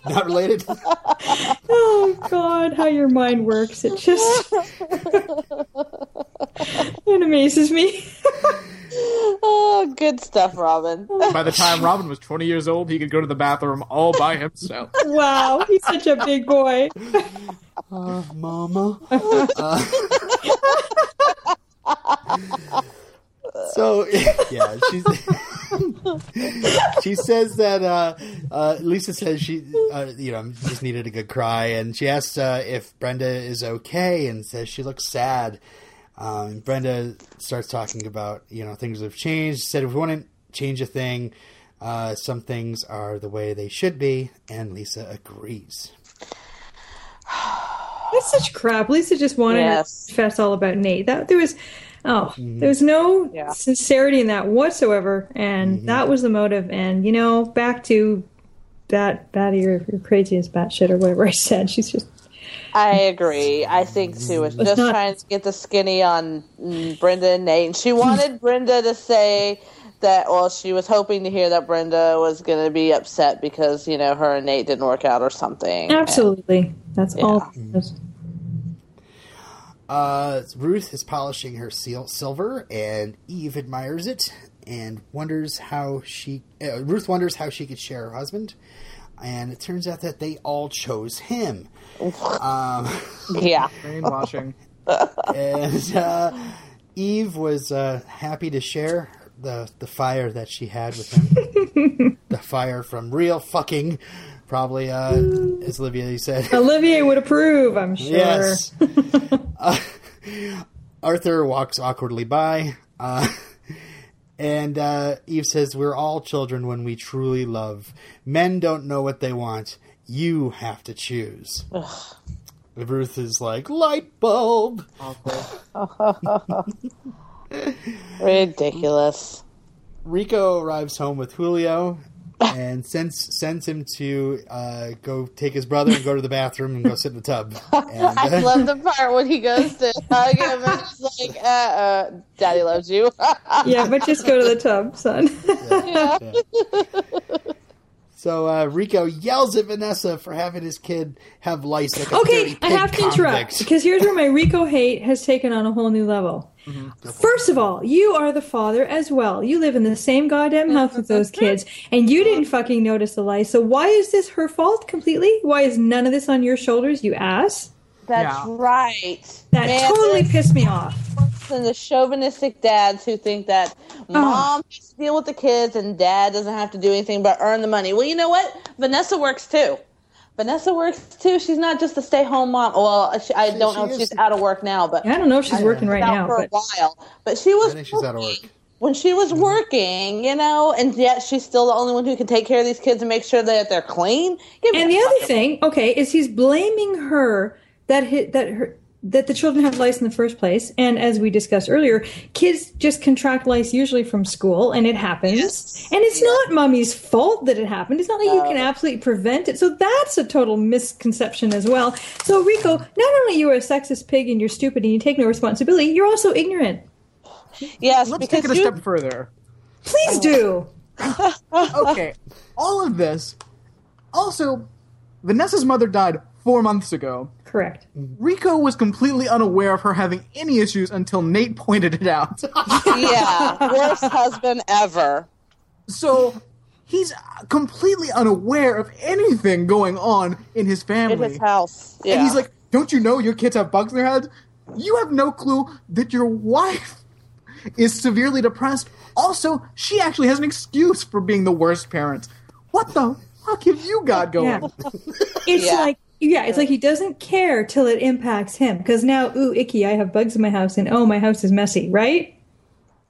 Not related. oh God, how your mind works. It just it amazes me. Oh, good stuff, Robin. By the time Robin was 20 years old, he could go to the bathroom all by himself. wow, he's such a big boy. Uh, mama. Uh, so yeah, she's she says that uh, uh, Lisa says she uh, you know just needed a good cry, and she asks uh, if Brenda is okay, and says she looks sad. Um, Brenda starts talking about you know things have changed. Said if we want to change a thing, uh, some things are the way they should be, and Lisa agrees. That's such crap. Lisa just wanted Yes. to confess all about Nate. That there was oh, there was no Yeah. sincerity in that whatsoever, and that was the motive. And you know, back to that Batty, you're, you're crazy as batshit or whatever I said. She's just I agree. I think she was just not- trying to get the skinny on mm, Brenda and Nate. And she wanted Brenda to say that, well, she was hoping to hear that Brenda was going to be upset because, you know, her and Nate didn't work out or something. absolutely. That's all. Uh, Ruth is polishing her seal silver, and Eve admires it and wonders how she. Uh, Ruth wonders how she could share her husband, and it turns out that they all chose him. Um, Yeah. Brainwashing. and uh, Eve was uh, happy to share the the fire that she had with him, the fire from real fucking, probably uh, as Olivia said. Olivier would approve, I'm sure. Yes. uh, Arthur walks awkwardly by, uh, and uh, Eve says, "We're all children when we truly love. Men don't know what they want. You have to choose." Ruth is like, "Light bulb." Ridiculous. Rico arrives home with Julio and sends sends him to uh, go take his brother and go to the bathroom and go sit in the tub. And, I uh, love the part when he goes to hug him and he's like, uh, uh, Daddy loves you. Yeah, but just go to the tub, son. So uh, Rico yells at Vanessa for having his kid have lice like a Okay, I pig have to interrupt because here's where my Rico hate has taken on a whole new level. First of all, you are the father as well. You live in the same goddamn house with those kids, and you didn't fucking notice the lice. So why is this her fault completely? Why is none of this on your shoulders, you ass? That's Yeah. right. That Man, totally there's pissed me off. And the chauvinistic dads who think that oh. mom has to deal with the kids and dad doesn't have to do anything but earn the money. Well, you know what? Vanessa works too. Vanessa works too. She's not just a stay-home mom. Well, she, I don't she know if she's out of work now, but I don't know if she's working right out now, for but a while. But she was she's out of work. when she was mm-hmm. working, you know, and yet she's still the only one who can take care of these kids and make sure that they're clean. Give And the other thing, okay, is he's blaming her that hi that her that the children have lice in the first place. And as we discussed earlier, kids just contract lice usually from school, and it happens. Yes. And it's not mommy's fault that it happened. It's not like you can absolutely prevent it. So that's a total misconception as well. So, Rico, not only you are a sexist pig and you're stupid and you take no responsibility, you're also ignorant. Yes, Let's because take it a you, step further. Please do. Okay, all of this. Also, Vanessa's mother died four months ago. Correct. Rico was completely unaware of her having any issues until Nate pointed it out. yeah, worst husband ever. so he's completely unaware of anything going on in his family, In his house. Yeah. And he's like, Don't you know your kids have bugs in their heads? You have no clue that your wife is severely depressed. Also, she actually has an excuse for being the worst parent. What the fuck have you got going? Yeah. It's Yeah. like yeah, it's like he doesn't care till it impacts him. Because now, ooh, icky, I have bugs in my house, and oh, my house is messy, right?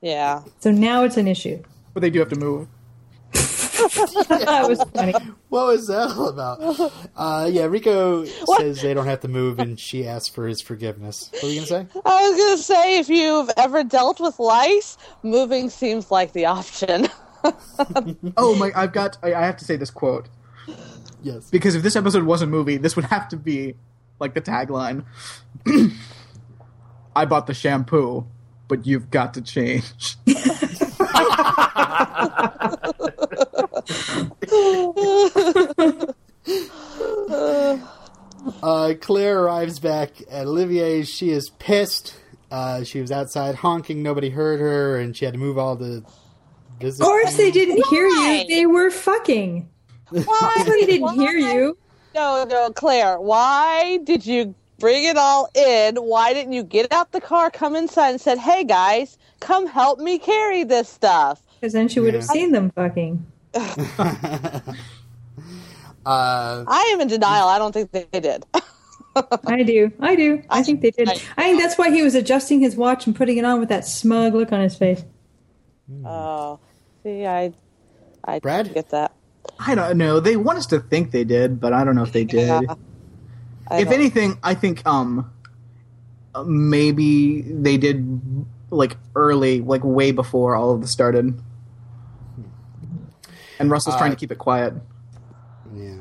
yeah. So now it's an issue. But they do have to move. that was funny. What was that all about? Uh, yeah, Rico says they don't have to move, and she asks for his forgiveness. What were you gonna say? I was gonna say, if you've ever dealt with lice, moving seems like the option. Oh my! I've got. I, I have to say this quote Yes. because if this episode was a movie, this would have to be like the tagline. I bought the shampoo, but you've got to change. Uh, Claire arrives back at Olivier's. She is pissed. Uh, she was outside honking. Nobody heard her, and she had to move all the. Of course, they didn't hear you. They were fucking. Why? They didn't hear you. No, no, Claire. Why did you bring it all in? Why didn't you get out the car, come inside, and said, "Hey guys, come help me carry this stuff"? Because then she would have Yeah. seen them fucking. Uh, I am in denial. I don't think they did. I do. I do. I think they did. I think that's why he was adjusting his watch and putting it on with that smug look on his face. Oh, see, I, I Brad? get that. I don't know. They want us to think they did, but I don't know if they did. Yeah. If don't- anything, I think um uh, maybe they did like early, like way before all of this started. And Russell's trying to Uh, keep it quiet. yeah.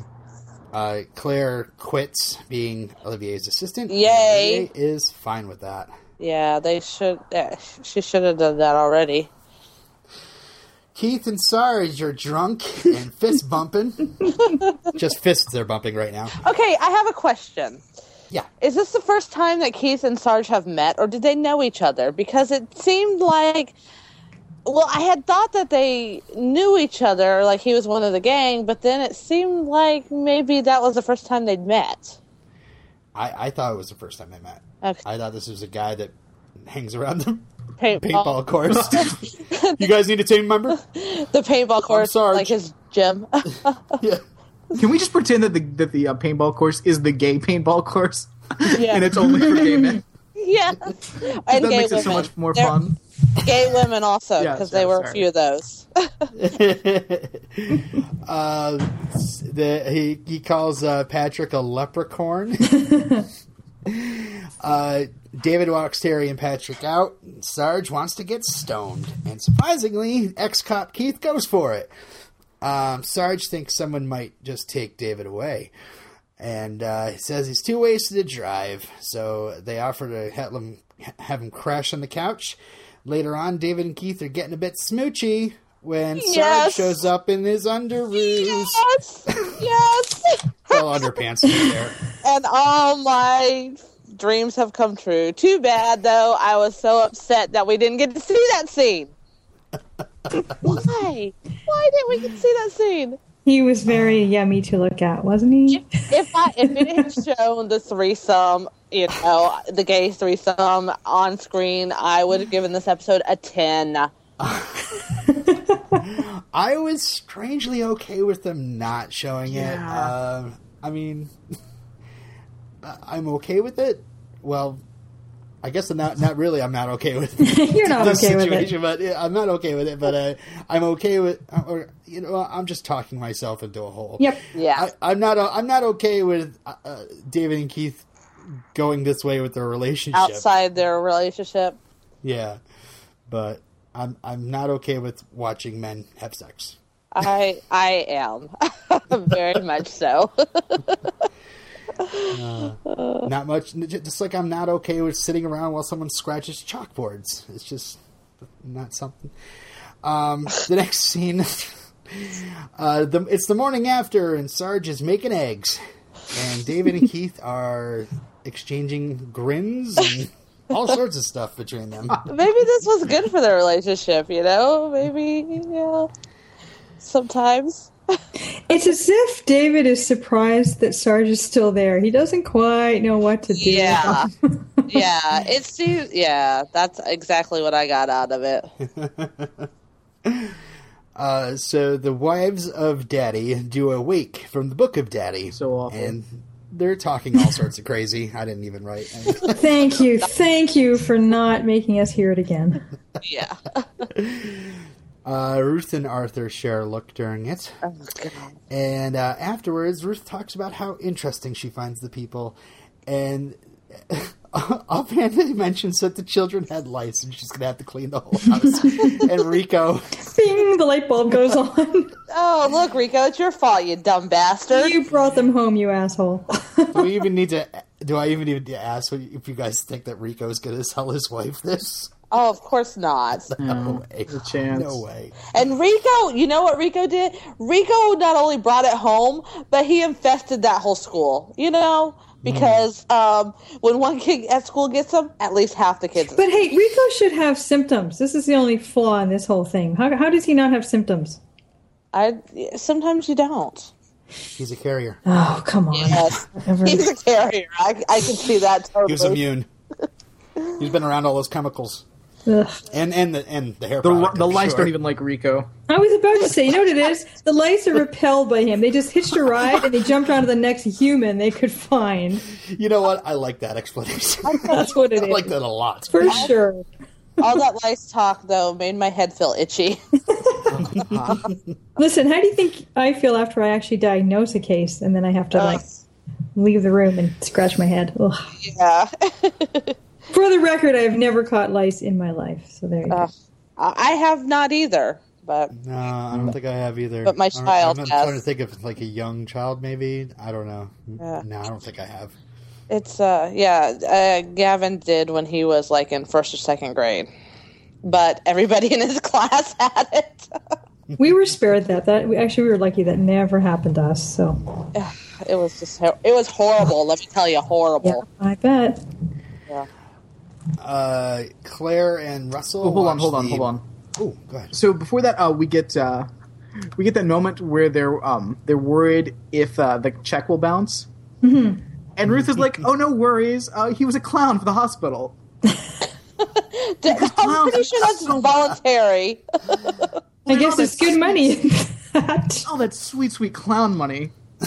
Uh, Claire quits being Olivier's assistant. Yay. Olivier is fine with that. yeah, they should. Yeah, she should have done that already. Keith and Sarge are drunk and fist bumping. Just fists they're bumping right now. Okay, I have a question. Yeah. Is this the first time that Keith and Sarge have met, or did they know each other? Because it seemed like, well, I had thought that they knew each other, like he was one of the gang, but then it seemed like maybe that was the first time they'd met. I, I thought it was the first time they met. Okay. I thought this was a guy that hangs around the Paintball, paintball course. you guys need a team member? the paintball course, Sarge. like his gym. Yeah. Can we just pretend that the that the uh, paintball course is the gay paintball course, Yeah. and it's only for gay men? yeah, and that gay makes women. it so much more There- fun. Gay women also, because sorry, they were a few of those. uh, the, he he calls uh, Patrick a leprechaun. uh, David walks Terry and Patrick out. Sarge wants to get stoned, and surprisingly, ex-cop Keith goes for it. Um, Sarge thinks someone might just take David away, and uh, he says he's too wasted to drive. So they offer to have him have him crash on the couch. Later on, David and Keith are getting a bit smoochy when Sarge shows up in his underoos. yes, yes. Well, underpants are there. and all my dreams have come true. Too bad, though. I was so upset that we didn't get to see that scene. Why? Why didn't we get to see that scene? He was very yummy to look at, wasn't he? If I if it had shown the threesome, you know, the gay threesome on screen, I would have given this episode a ten. I was strangely okay with them not showing it. Yeah. Um, I mean, I- I'm okay with it. Well, I guess I'm not. Not really. I'm not okay with it. You're not this okay with it. but yeah, I'm not okay with it. But uh, I'm okay with. Or you know, I'm just talking myself into a hole. Yep. Yeah. I, I'm not. I'm not okay with uh, uh, David and Keith going this way with their relationship. outside their relationship. Yeah, but I'm I'm not okay with watching men have sex. I I am very much so. Not much. Just like I'm not okay with sitting around while someone scratches chalkboards. It's just not something. Um, the next scene, uh, the, it's the morning after, and Sarge is making eggs, and David and Keith are exchanging grins and all sorts of stuff between them. Maybe this was good for their relationship. You know, maybe yeah. Sometimes. It's as if David is surprised that Sarge is still there. He doesn't quite know what to do. Yeah. yeah, it's yeah. That's exactly what I got out of it. Uh, so the wives of Daddy do a wake from the Book of Daddy. So awful. And they're talking all sorts of crazy. I didn't even write. Thank you. Thank you for not making us hear it again. Yeah. Uh, Ruth and Arthur share a look during it. Oh, And uh, afterwards, Ruth talks about how interesting she finds the people. And offhandedly mentions that the children had lice and she's going to have to clean the whole house. and Rico, Bing! The light bulb goes on. Oh, look, Rico, it's your fault, you dumb bastard. you brought them home, you asshole. do we even need to. Do I even need to ask if you guys think that Rico is going to tell his wife this? Oh, of course not. No way. a chance. No way. And Rico, you know what Rico did? Rico not only brought it home, but he infested that whole school. You know, because um, when one kid at school gets them, at least half the kids. But hey, Rico should have symptoms. This is the only flaw in this whole thing. How, how does he not have symptoms? I sometimes you don't. He's a carrier. Oh, come on. Yes, he's a carrier. I, I can see that totally. He was immune. He's been around all those chemicals. Ugh. And and the and the hair The, product, the lice sure. don't even like Rico. I was about to say, you know what it is? The lice are repelled by him. They just hitched a ride and they jumped onto the next human they could find. You know what? I like that explanation. That's what it I is. like that a lot. For sure. All that lice talk though made my head feel itchy. Listen, how do you think I feel after I actually diagnose a case and then I have to like leave the room and scratch my head? Ugh. yeah, For the record, I have never caught lice in my life. So there you go. I have not either. But No, I don't think I have either. But my I don't- child I'm has. trying to think of like a young child, maybe. I don't know. Yeah. No, I don't think I have. it's uh yeah, uh, Gavin did when he was like in first or second grade. But everybody in his class had it. We were spared that. That we, actually we were lucky that never happened to us. So It was just it was horrible. let me tell you, horrible. yeah, horrible. I bet. Yeah. Uh, Claire and Russell. Oh, hold on, hold on, the- hold on. Oh, go ahead. So before that, uh, we get uh, we get that moment where they're um, they're worried if uh, the check will bounce, Mm-hmm. and Ruth is like, "Oh, no worries. Uh, he was a clown for the hospital." D- I'm pretty sure that's so voluntary. I guess it's good money. all that. Oh, sweet, sweet clown money. I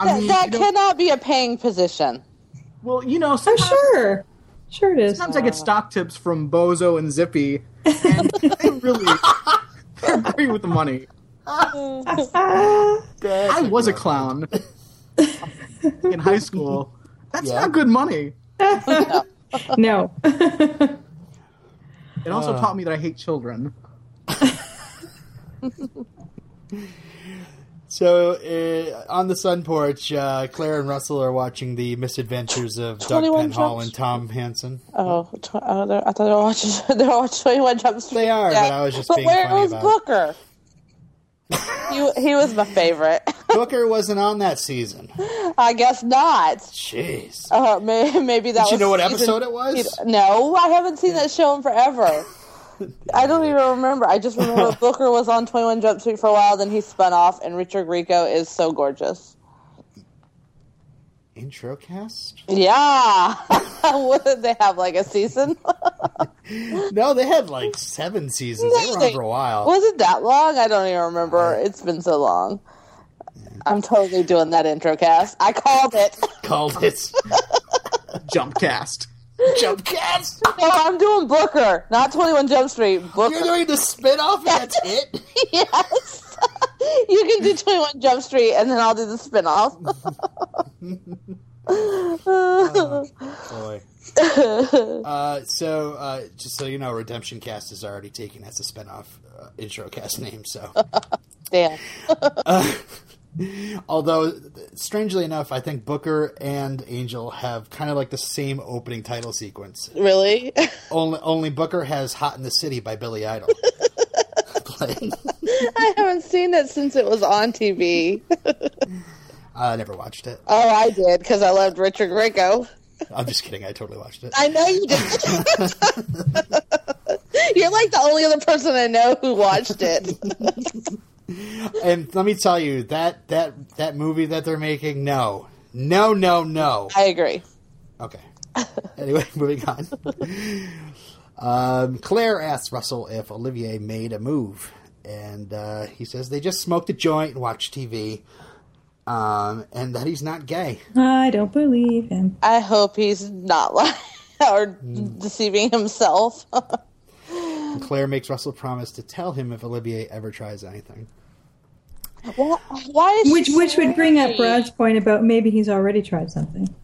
That, mean, that you know- cannot be a paying position. Well, you know, Oh, sometimes, sure. Sure it is. sometimes I get stock tips from Bozo and Zippy, and they really they're great with the money. I was a clown in high school. That's Yeah. not good money. No. It also Uh. taught me that I hate children. So uh, on the sun porch, uh, Claire and Russell are watching the misadventures of Doug Penhall and Tom Hanson. Oh, tw- oh they're- I thought they were watching. They were watching Twenty One Jump Street. They are, but I was just But where was about. Booker? he he was my favorite. Booker wasn't on that season. I guess not. Jeez. Uh, may, maybe that. Did you know what season- episode it was? No, I haven't seen that show in forever. I don't even remember. I just remember Booker was on Twenty One Jump Street for a while, then he spun off, and Richard Grieco is so gorgeous. Intro cast? Yeah, did they have like a season? No, they had like seven seasons. They were on for a while. Was it that long? I don't even remember. It's been so long. I'm totally doing that intro cast. I called it. Called it Jump cast. Jump Cast. No, I'm doing Booker, not 21 Jump Street. Booker. You're doing the spin off and that's it? yes. you can do 21 Jump Street, and then I'll do the spinoff. Boy. Uh, so, uh, just so you know, Redemption Cast is already taken as a spinoff uh, intro cast name. So, Damn. although strangely enough, I think Booker and Angel have kind of like the same opening title sequence. Really? Only, only Booker has "Hot in the City" by Billy Idol. I haven't seen it since it was on TV. I never watched it. Oh, I did because I loved Richard Grieco. I'm just kidding. I totally watched it. I know you did. You're like the only other person I know who watched it. And let me tell you that that that movie that they're making, no, no, no, no. I agree. Okay. Anyway, moving on. Um, Claire asks Russell if Olivier made a move, and uh, he says they just smoked a joint and watched TV, um, and that he's not gay. I don't believe him. I hope he's not lying or deceiving himself. Claire makes Russell promise to tell him if Olivier ever tries anything. Well, why is Which she which would bring up worried? Brad's point about maybe he's already tried something.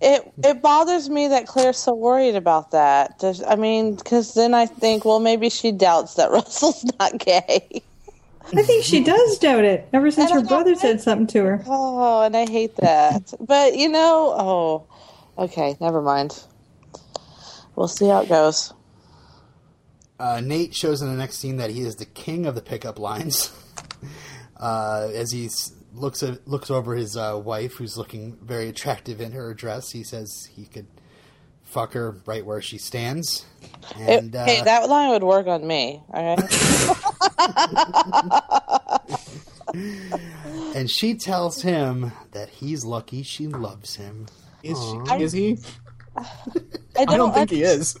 It it bothers me that Claire's so worried about that. Does- I mean, because then I think, well, maybe she doubts that Russell's not gay. I think she does doubt it ever since I her brother said something to her. Oh, and I hate that. But you know, oh, okay, never mind. We'll see how it goes. Uh, Nate shows in the next scene that he is the king of the pickup lines. Uh, as he looks at, looks over his uh, wife, who's looking very attractive in her dress, he says he could fuck her right where she stands. And uh, hey, that line would work on me. Okay. and she tells him that he's lucky she loves him. Is, she, is he? I I don't think un- he is.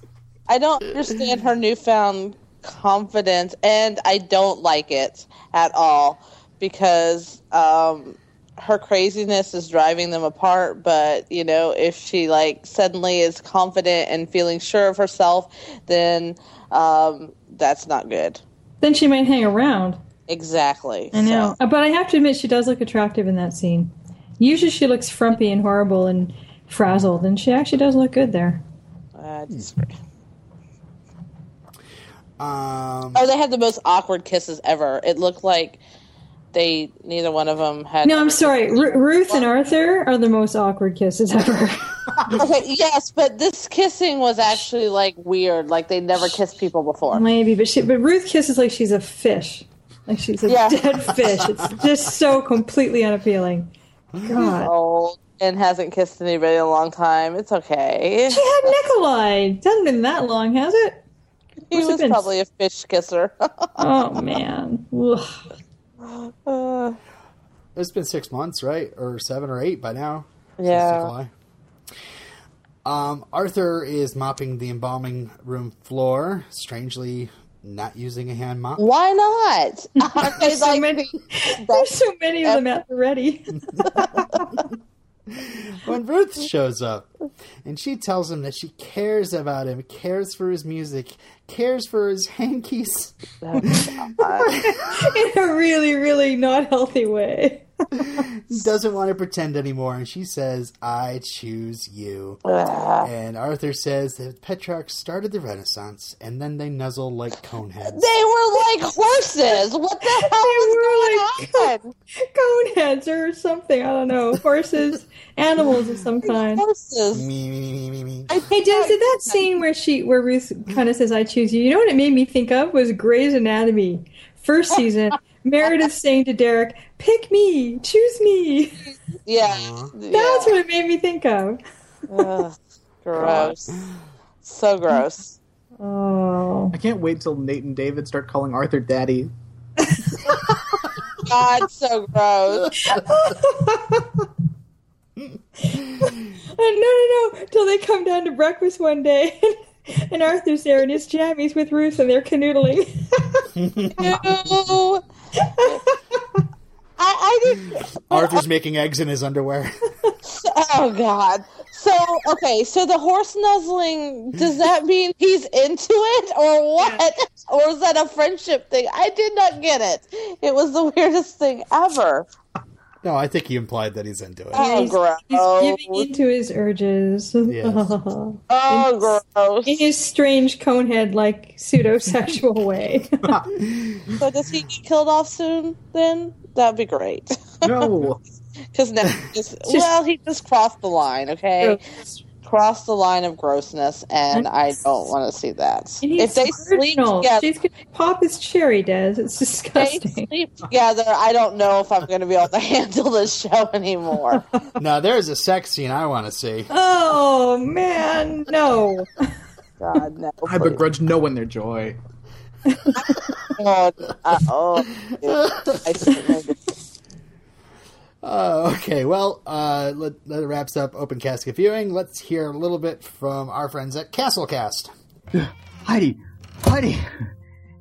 I don't understand her newfound confidence, and I don't like it at all because um, her craziness is driving them apart. But you know, if she like suddenly is confident and feeling sure of herself, then um, that's not good. Then she might hang around. Exactly. I know. So, Uh, But I have to admit, she does look attractive in that scene. Usually she looks frumpy and horrible and frazzled, and she actually does look good there. I disagree. Um, Oh, they had the most awkward kisses ever. It looked like they neither one of them had. No, I'm sorry. Ru Ruth and Arthur are the most awkward kisses ever. Okay, yes, but this kissing was actually like weird. Like they never kissed people before. Maybe, but she, but Ruth kisses like she's a fish, like she's a Yeah. dead fish. It's just so completely unappealing. God, Old and hasn't kissed anybody in a long time. It's okay. she had Nikolai. It hasn't been that long, has it? He was been- probably a fish kisser. Oh man. Ugh. Uh, it's been six months, right, or seven or eight by now. Yeah. Um, Arthur is mopping the embalming room floor, strangely not using a hand mop. Why not? Aren't There's so like many. There's best- so many of them at the ready. when Ruth shows up and she tells him that she cares about him, cares for his music, cares for his hankies, in a really, really not healthy way. Doesn't want to pretend anymore, and she says, I choose you. Ugh. And Arthur says that Petrarch started the Renaissance, and then they nuzzle like coneheads. They were like horses. What the hell was were going on? Coneheads or something. I don't know. Horses, animals of some kind. Horses. Me, me, me, me, me. Hey, Dennis, did that scene where she, where Ruth kind of says, "I choose you"? You know what it made me think of was Grey's Anatomy, first season. Meredith saying to Derek, "Pick me, choose me." Yeah. That's what it made me think of. Ugh, gross. So gross. Oh, I can't wait till Nate and David start calling Arthur Daddy. God, so gross. Uh, no, no, no! Till they come down to breakfast one day, and Arthur's there in his jammies with Ruth, and they're canoodling. Ew. I, I didn't. Arthur's making eggs in his underwear. Oh God. So okay, so the horse nuzzling does that mean he's into it or what? Or is that a friendship thing? I did not get it. It was the weirdest thing ever. No, I think he implied that he's into it. Oh, he's, gross. he's giving into his urges. Yes. Oh, gross. In his strange conehead like pseudo-sexual way. So does he get killed off soon? Then that'd be great. No. Because now, he just, well, he just crossed the line. Okay, crossed the line of grossness, and I don't want to see that. If they sleep virginal. together, She's gonna pop his cherry, Des. It's they disgusting. sleep together. I don't know if I'm going to be able to handle this show anymore. Now, there's a sex scene I want to see. Oh man, no. God no! I please. begrudge no one their joy. Oh, uh, oh, I certainly do. Uh, okay, well, uh, let, that wraps up Open Casket Viewing. Let's hear a little bit from our friends at Castlecast. Heidi, Heidi.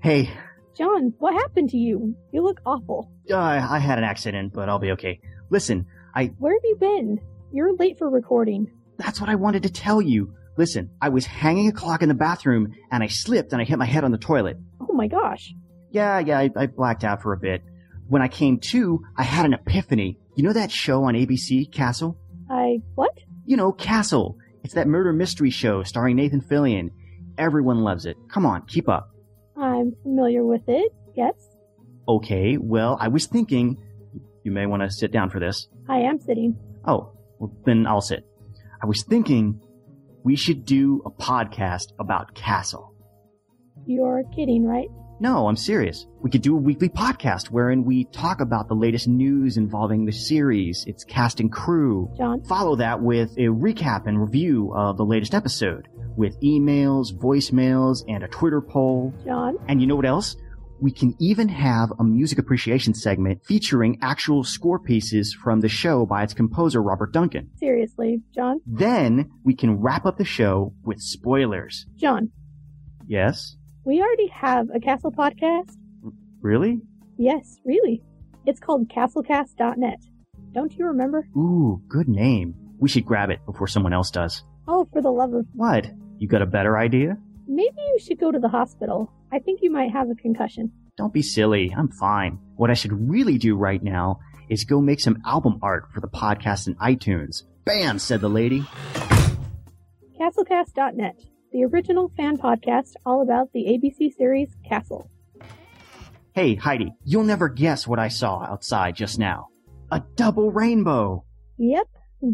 Hey, John, what happened to you? You look awful. uh, I had an accident, but I'll be okay. Listen, I Where have you been? You're late for recording. that's what I wanted to tell you. Listen, I was hanging a clock in the bathroom and I slipped and I hit my head on the toilet. Oh my gosh. Yeah, yeah, I, I blacked out for a bit. When I came to, I had an epiphany. You know that show on ABC, Castle? I. What? You know, Castle. It's that murder mystery show starring Nathan Fillion. Everyone loves it. Come on, keep up. I'm familiar with it. Yes. Okay, well, I was thinking, you may want to sit down for this. I am sitting. Oh, well, then I'll sit. I was thinking we should do a podcast about Castle. You're kidding, right? No, I'm serious. We could do a weekly podcast wherein we talk about the latest news involving the series, its cast and crew. John? Follow that with a recap and review of the latest episode, with emails, voicemails, and a Twitter poll. John? And you know what else? We can even have a music appreciation segment featuring actual score pieces from the show by its composer, Robert Duncan. Seriously, John? Then we can wrap up the show with spoilers. John, Yes? We already have a Castle podcast? Really? Yes, really. It's called castlecast.net. Don't you remember? Ooh, good name. We should grab it before someone else does. Oh, for the love of. What? You got a better idea? Maybe you should go to the hospital. I think you might have a concussion. Don't be silly. I'm fine. What I should really do right now is go make some album art for the podcast in iTunes. Bam, said the lady. Castlecast.net, the original fan podcast all about the ABC series Castle. Hey, Heidi, you'll never guess what I saw outside just now. A double rainbow. Yep,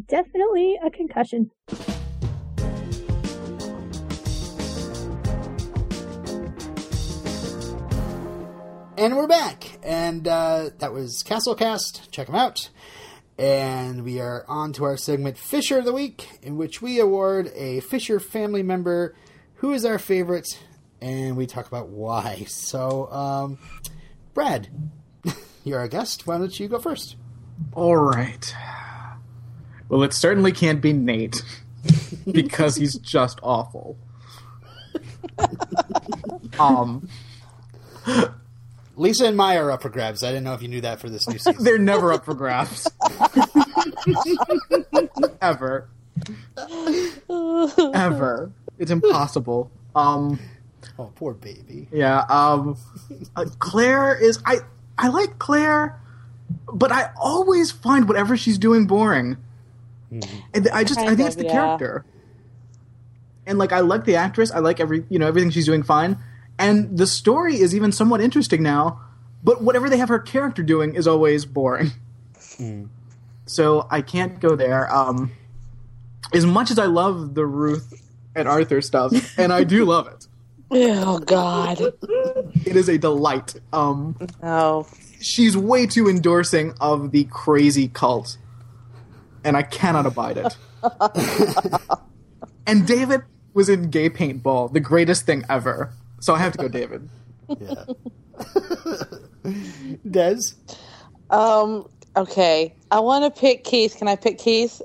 definitely a concussion. And we're back. And uh, that was Castlecast. Check them out. And we are on to our segment Fisher of the Week, in which we award a Fisher family member who is our favorite, and we talk about why. So, um, Brad, you're our guest. Why don't you go first? All right. Well, it certainly can't be Nate because he's just awful. um, Lisa and Maya are up for grabs. I didn't know if you knew that for this new season. they're never up for grabs. Ever. Ever. It's impossible. Um, oh, poor baby. yeah. Um, uh, Claire is I I like Claire, but I always find whatever she's doing boring. And I just I Kind think it's the yeah. character. And like I like the actress, I like every you know everything she's doing fine, and the story is even somewhat interesting now. But whatever they have her character doing is always boring. So I can't go there. Um, as much as I love the Ruth and Arthur stuff, and I do love it, Oh God, it is a delight. Um, no. she's way too endorsing of the crazy cult, and I cannot abide it. and David was in Gay Paintball, the greatest thing ever. So I have to go, David. Yeah. Des? Um. Okay, I want to pick Keith. Can I pick Keith?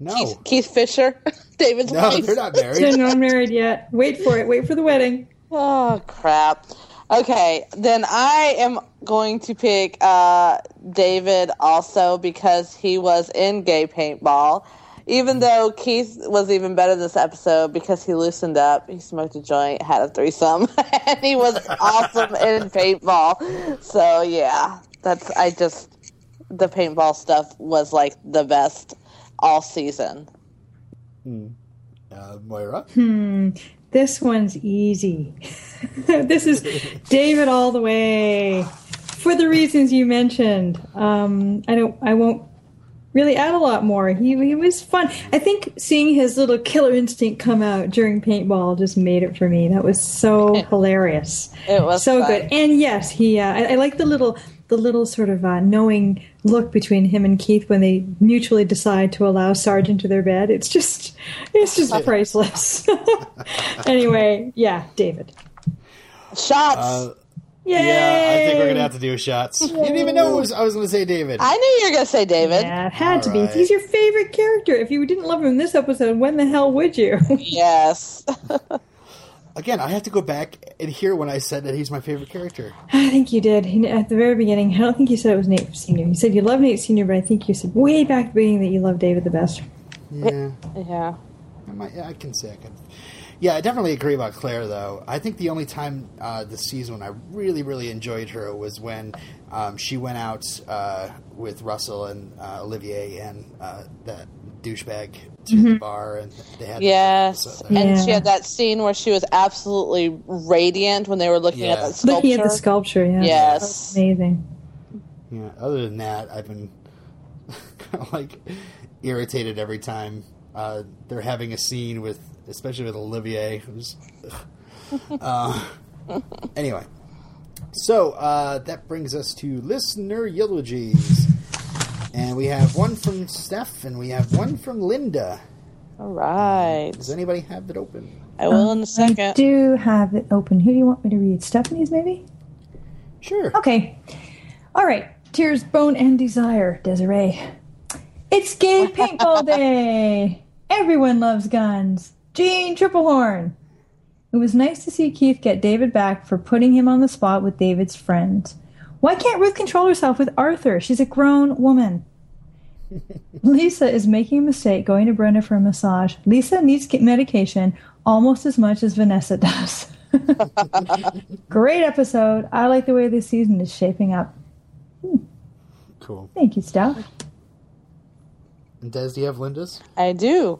No. Keith, Keith Fisher, David's No, wife. you're not So married. not married yet. Wait for it. Wait for the wedding. Oh crap. Okay, then I am going to pick uh, David also because he was in Gay Paintball. Even though Keith was even better this episode because he loosened up, he smoked a joint, had a threesome, and he was awesome in paintball. So yeah, that's I just the paintball stuff was like the best all season. Uh, Moira? Hmm. This one's easy. this is David all the way for the reasons you mentioned. Um, I don't. I won't really add a lot more. He he was fun. I think seeing his little killer instinct come out during paintball just made it for me. That was so hilarious. It was so fun. good. And yes, he. Uh, I, I like the little the little sort of uh, knowing look between him and Keith when they mutually decide to allow Sarge into their bed. It's just it's just priceless. anyway, yeah, David. Shots. Uh, Yay! yeah, I think we're gonna have to do shots. You didn't even know it was, I was gonna say David. I knew you were gonna say David. Yeah, it had to be. Alright. He's your favorite character. If you didn't love him in this episode, when the hell would you? Yes. Again, I have to go back and hear when I said that he's my favorite character. I think you did. He- At the very beginning, I don't think you said it was Nate Sr. You said you love Nate Sr., but I think you said way back at the beginning that you love David the best. Yeah, yeah. I, might, yeah, I can say I can. Yeah, I definitely agree about Claire, though. I think the only time uh, this season when I really, really enjoyed her was when um, she went out uh, with Russell and uh, Olivier and uh, that douchebag to the bar, and they had Yes. so that- And she had that scene where she was absolutely radiant when they were looking at Yeah. that sculpture. Looking at the sculpture, yeah. Yes. Amazing. Yeah. Other than that, I've been kind of like irritated every time uh, they're having a scene with, especially with Olivier. Who's, uh, anyway, so uh, that brings us to listener eulogies, and we have one from Steph, and we have one from Linda. All right. Does anybody have it open? I will in a I second. I do have it open. Who do you want me to read? Stephanie's, maybe? Sure. Okay. All right. Tears, Bone, and Desire, Desiree. It's Gay Paintball Day. Everyone loves guns. Jeanne Tripplehorn. It was nice to see Keith get David back for putting him on the spot with David's friends. Why can't Ruth control herself with Arthur? She's a grown woman. Lisa is making a mistake going to Brenda for a massage. Lisa needs medication almost as much as Vanessa does. Great episode. I like the way this season is shaping up. Hmm. Cool. Thank you, Steph. And Des, do you have Linda's? I do.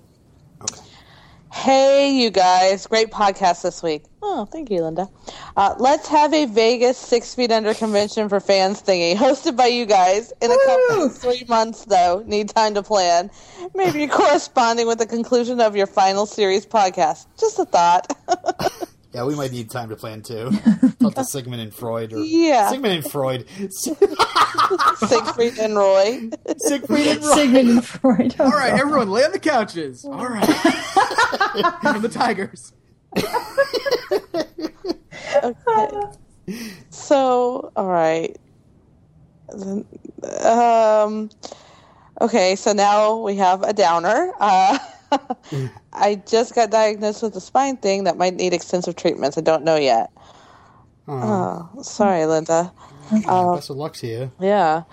Okay. Hey, you guys. Great podcast this week. Oh, thank you, Linda. Uh, let's have a Vegas Six Feet Under convention for fans thingy, hosted by you guys in a couple of three months, though. Need time to plan. Maybe corresponding with the conclusion of your final series podcast. Just a thought. Yeah, we might need time to plan too. Talk to Sigmund and Freud, or Yeah. Sigmund and Freud, Siegfried and Roy. Siegfried and Roy. Sigmund and Freud. All right, everyone, lay on the couches. All right. From the Tigers. okay. So, all right. Um, okay, so now we have a downer. Uh, I just got diagnosed with a spine thing that might need extensive treatments. I don't know yet. Oh, sorry, Linda. Best of luck to you. Yeah.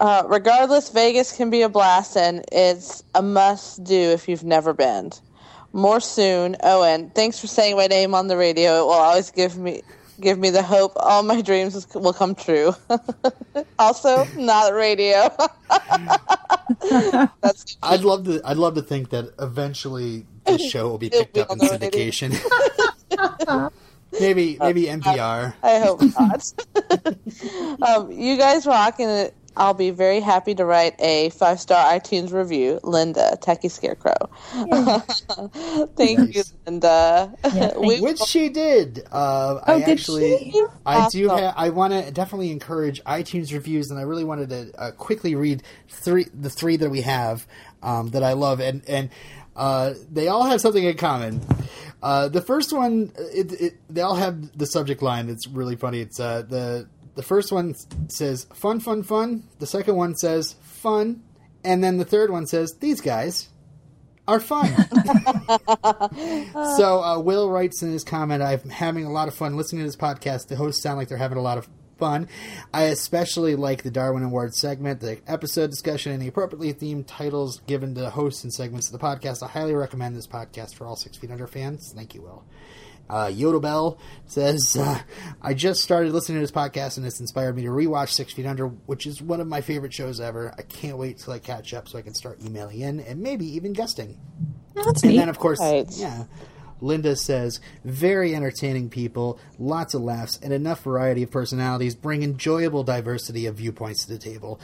Uh, regardless, Vegas can be a blast, and it's a must do if you've never been. More soon. Owen. thanks for saying my name on the radio. It will always give me give me the hope all my dreams will come true. also, not radio. That's I'd love to. I'd love to think that eventually this show will be picked be up in on syndication. maybe, maybe NPR. I hope not. um, you guys rock, and I'll be very happy to write a five star iTunes review. Linda, Techie Scarecrow. Thank you, Nice. Linda. thank We- Which she did. Uh, Oh, I did actually, she? I do. Awesome. Ha- I want to definitely encourage iTunes reviews, and I really wanted to uh, quickly read three, the three that we have um, that I love, and and uh, they all have something in common. Uh, the first one, it, it, they all have the subject line. It's really funny. It's uh, the the first one says "fun, fun, fun." The second one says "fun," and then the third one says "these guys." Are fun. so uh, Will writes in his comment, "I'm having a lot of fun listening to this podcast. The hosts sound like they're having a lot of fun. I especially like the Darwin Award segment, the episode discussion, and the appropriately themed titles given to hosts and segments of the podcast. I highly recommend this podcast for all Six Feet Under fans. Thank you, Will." Uh, Yodel says, uh, I just started listening to this podcast and it's inspired me to rewatch Six Feet Under, which is one of my favorite shows ever. I can't wait till I catch up so I can start emailing in and maybe even guesting. That's And neat. then, of course, Right. yeah. Linda says, very entertaining people, lots of laughs, and enough variety of personalities bring enjoyable diversity of viewpoints to the table.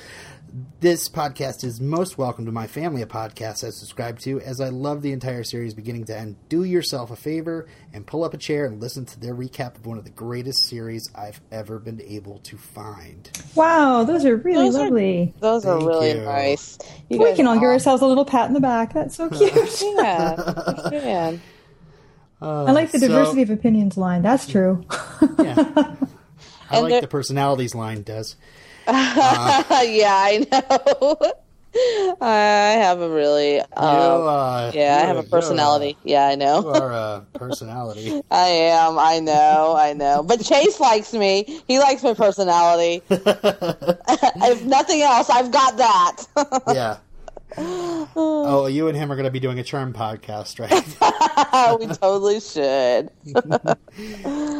This podcast is most welcome to my family of podcasts I subscribe to, as I love the entire series beginning to end. Do yourself a favor and pull up a chair and listen to their recap of one of the greatest series I've ever been able to find. wow, those are really Those are- lovely. Those are really you. nice. You we can all give ourselves a little pat in the back. That's so cute. Yeah, you can. Uh, I like the So- diversity of opinions line. That's true. Yeah. I And like there- the personalities line, does. yeah, I know. I have a really, um, uh, yeah, I have a- a personality. Yeah, I know. You are a personality. I am. I know. I know. But Chase likes me. He likes my personality. if nothing else, I've got that. yeah. Oh, you and him are going to be doing a charm podcast, right? we totally should.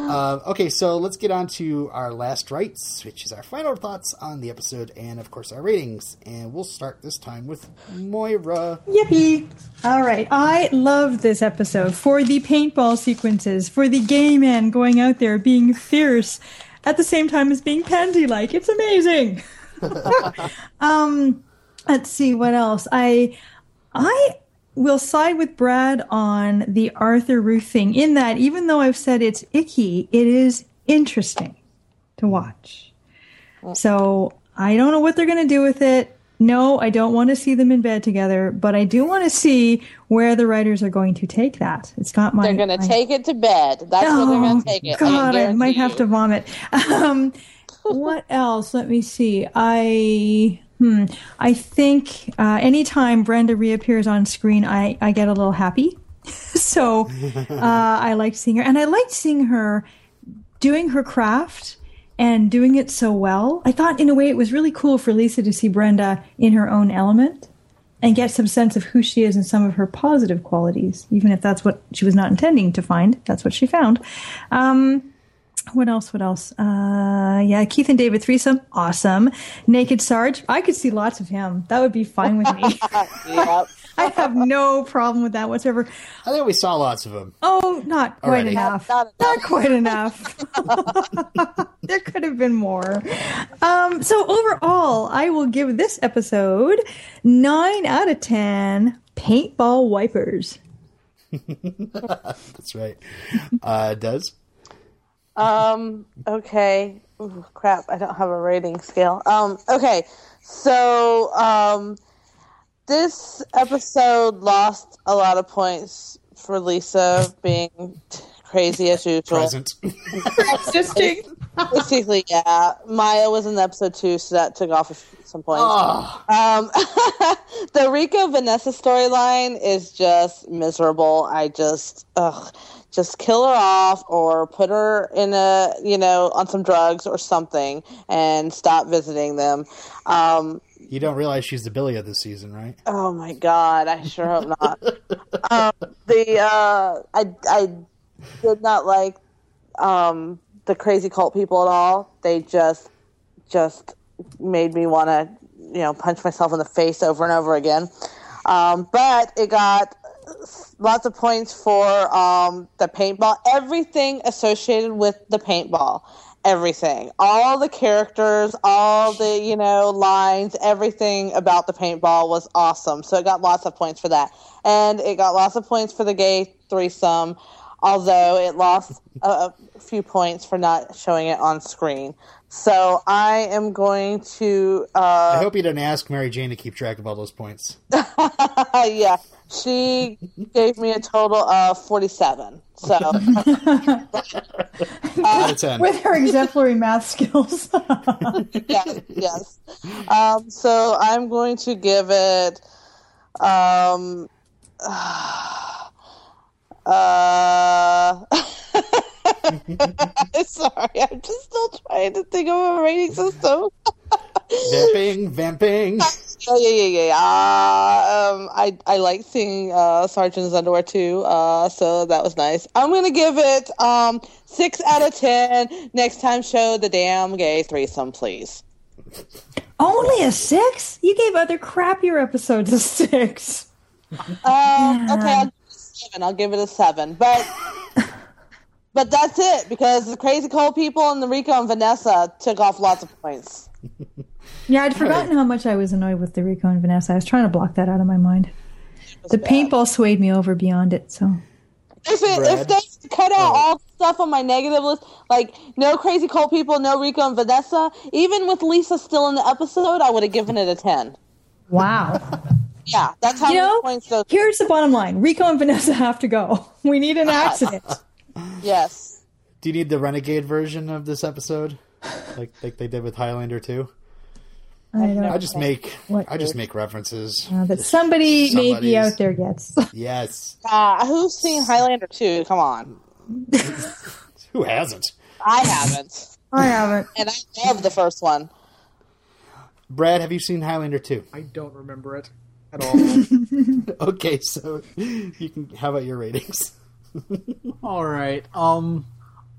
Uh, okay, so let's get on to our last rites, which is our final thoughts on the episode and, of course, our ratings. And we'll start this time with Moira. Yippee! All right, I love this episode for the paintball sequences, for the gay man going out there being fierce at the same time as being pansy like. It's amazing. um, let's see what else. I I will side with Brad on the Arthur Ruth thing in that even though I've said it's icky, it is interesting to watch. So I don't know what they're going to do with it. No, I don't want to see them in bed together, but I do want to see where the writers are going to take that. It's got my. They're going to take it to bed. That's where they're going to take it. Oh, God, I, can might have you. to vomit. Um, what else? Let me see. I hmm. I think uh, anytime Brenda reappears on screen, I I get a little happy. so uh, I like seeing her, and I liked seeing her doing her craft and doing it so well. I thought, in a way, it was really cool for Lisa to see Brenda in her own element and get some sense of who she is and some of her positive qualities, even if that's what she was not intending to find. That's what she found. Um, what else? What else? Uh, yeah, Keith and David threesome, awesome. Naked Sarge, I could see lots of him. That would be fine with me. I have no problem with that whatsoever. I think we saw lots of them. Oh, not quite Already. enough. Not Not, enough. quite enough. there could have been more. Um, so overall, I will give this episode nine out of ten paintball wipers. That's right. Uh, does? Um. Okay. Ooh, crap. I don't have a rating scale. Um. Okay. So, um, this episode lost a lot of points for Lisa being crazy as usual. Present. Existing. Basically, yeah. Maya was in the episode two, so that took off some points. oh, Um, the Rico Vanessa storyline is just miserable. I just, ugh, just kill her off or put her in a, you know, on some drugs or something and stop visiting them. Um, you don't realize she's the Billy of this season, right? oh my God, I sure hope not. um, the, uh, I, I did not like, um, the crazy cult people at all. They just, just made me want to, you know, punch myself in the face over and over again. Um, but it got lots of points for um, the paintball. Everything associated with the paintball. Everything. All the characters, all the, you know, lines, everything about the paintball was awesome. So it got lots of points for that. And it got lots of points for the gay threesome, although it lost a, a few points for not showing it on screen. So I am going to uh, I hope you didn't ask Mary Jane to keep track of all those points. yeah, she gave me a total of 47. So, Out of ten. With her exemplary math skills. yes, yes. Um, so I'm going to give it, um, uh, sorry, I'm just still trying to think of a rating system. Vamping, vamping. Yeah, yeah, yeah, yeah. yeah. Uh, um, I I like seeing uh, Sergeant's underwear too. Uh, so that was nice. I'm gonna give it um six out of ten. Next time, show the damn gay threesome, please. Only a six? You gave other crappier episodes a six. Um, okay, I'll give it a seven. I'll give it a seven, but but that's it because the crazy cold people and the Rico and Vanessa took off lots of points. Yeah, I'd forgotten how much I was annoyed with the Rico and Vanessa. I was trying to block that out of my mind. The paintball swayed me over beyond it, so. If it, Brad? if they cut out oh. all stuff on my negative list, like no crazy cold people, no Rico and Vanessa, even with Lisa still in the episode, I would have given it a ten. Wow. Yeah, that's how You many know, points those. here's the bottom line Rico and Vanessa have to go. We need an accident. Yes. Do you need the renegade version of this episode, like like they did with Highlander too? I don't I just make What I just make references. know that somebody maybe out there gets. Yes, Uh, who's seen Highlander 2? Come on. who hasn't? I haven't. I haven't. And I love the first one. Brad, have you seen Highlander two? I don't remember it at all. Okay, so you can. How about your ratings? all right. Um,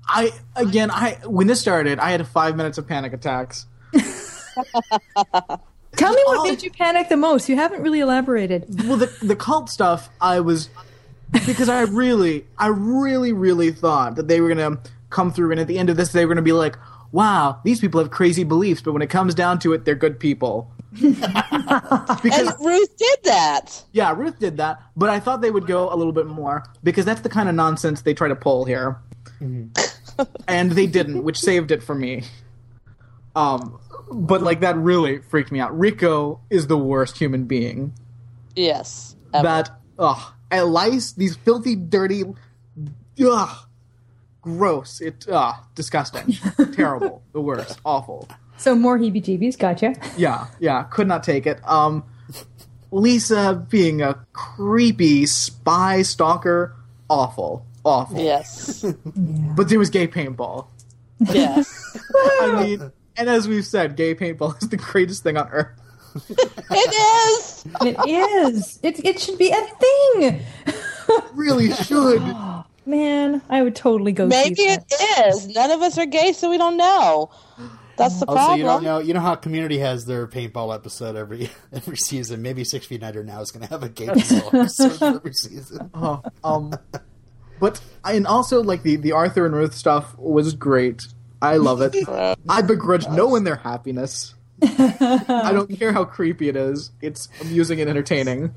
I again, I when this started, I had five minutes of panic attacks. Tell me what made you panic the most. You haven't really elaborated. Well, the the cult stuff, I was because I really, I really, really thought that they were gonna come through, and at the end of this, they were gonna be like, "Wow, these people have crazy beliefs," but when it comes down to it, they're good people. And Ruth did that. yeah, Ruth did that, but I thought they would go a little bit more because that's the kind of nonsense they try to pull here, mm-hmm. And they didn't, which saved it for me. Um, but like that really freaked me out. Rico is the worst human being. Yes. ever. that ugh, and lice, these filthy, dirty, ugh, gross. It ugh, disgusting, terrible, the worst, awful. So more heebie jeebies. Gotcha. Yeah, yeah, could not take it. Um, Lisa being a creepy spy stalker, awful, awful. Yes. But there was gay paintball. yes. I mean, and as we've said, gay paintball is the greatest thing on earth. It is. It is. It, it should be a thing. Really should. Man, I would totally go Maybe see it that. is. None of us are gay, so we don't know. That's the Also, problem. you don't know. You know how Community has their paintball episode every every season. Maybe Six Feet Under now is going to have a gay paintball episode every season. Uh, um, but and also like the the Arthur and Ruth stuff was great. I love it. I begrudge no one their happiness. I don't care how creepy it is. It's amusing and entertaining.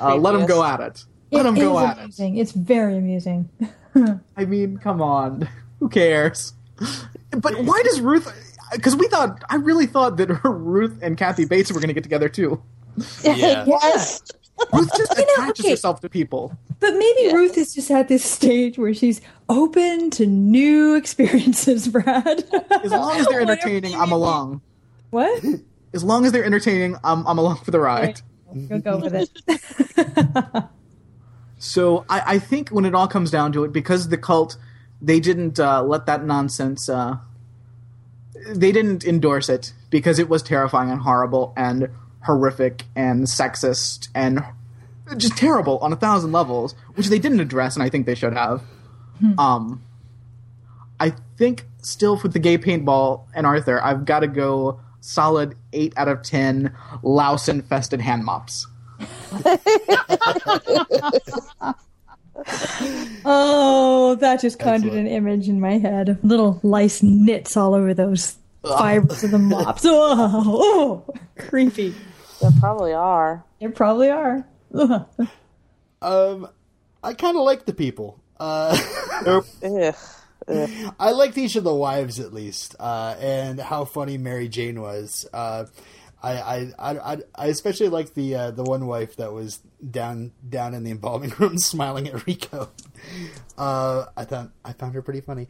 Uh, let them go at it. Let them go is at it. It's very amusing. I mean, come on. Who cares? But why does Ruth? Because we thought, I really thought that Ruth and Kathy Bates were going to get together too. Yeah. Yes. Ruth just You know, attaches okay. herself to people. But maybe Yeah. Ruth is just at this stage where she's open to new experiences, Brad. As long as they're entertaining, I'm along. What? As long as they're entertaining, I'm, I'm along for the ride. You'll go with it. So I, I think when it all comes down to it, because the cult, they didn't uh, let that nonsense. Uh, they didn't endorse it because it was terrifying and horrible and horrific and sexist and just terrible on a thousand levels, which they didn't address, and I think they should have. Um, I think still for the gay paintball and Arthur, I've got to go solid eight out of ten louse infested hand mops. Oh, that just conjured an image in my head. Little lice nits all over those fibers of the mops. Oh, oh, creepy. They probably are. They probably are. Um, I kind of like the people. Uh, Ugh. I liked each of the wives at least, uh, and how funny Mary Jane was. Uh, I, I, I, I- I especially liked the uh, the one wife that was down down in the embalming room smiling at Rico. Uh, I thought I found her pretty funny.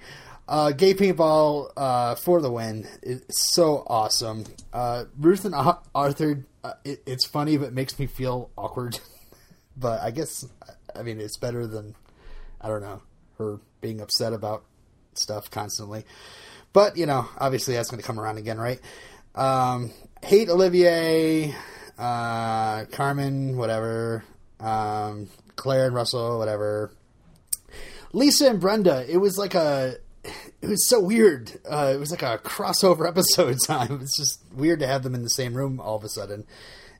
Uh, gay paintball uh, for the win. It's so awesome. Uh, Ruth and Arthur. Uh, it, it's funny, but it makes me feel awkward. but I guess I mean it's better than I don't know her being upset about stuff constantly. But you know, obviously that's going to come around again, right? Um, hate Olivier, uh, Carmen, whatever. Um, Claire and Russell, whatever. Lisa and Brenda, it was like a. It was so weird. Uh, it was like a crossover episode time. It's just weird to have them in the same room all of a sudden.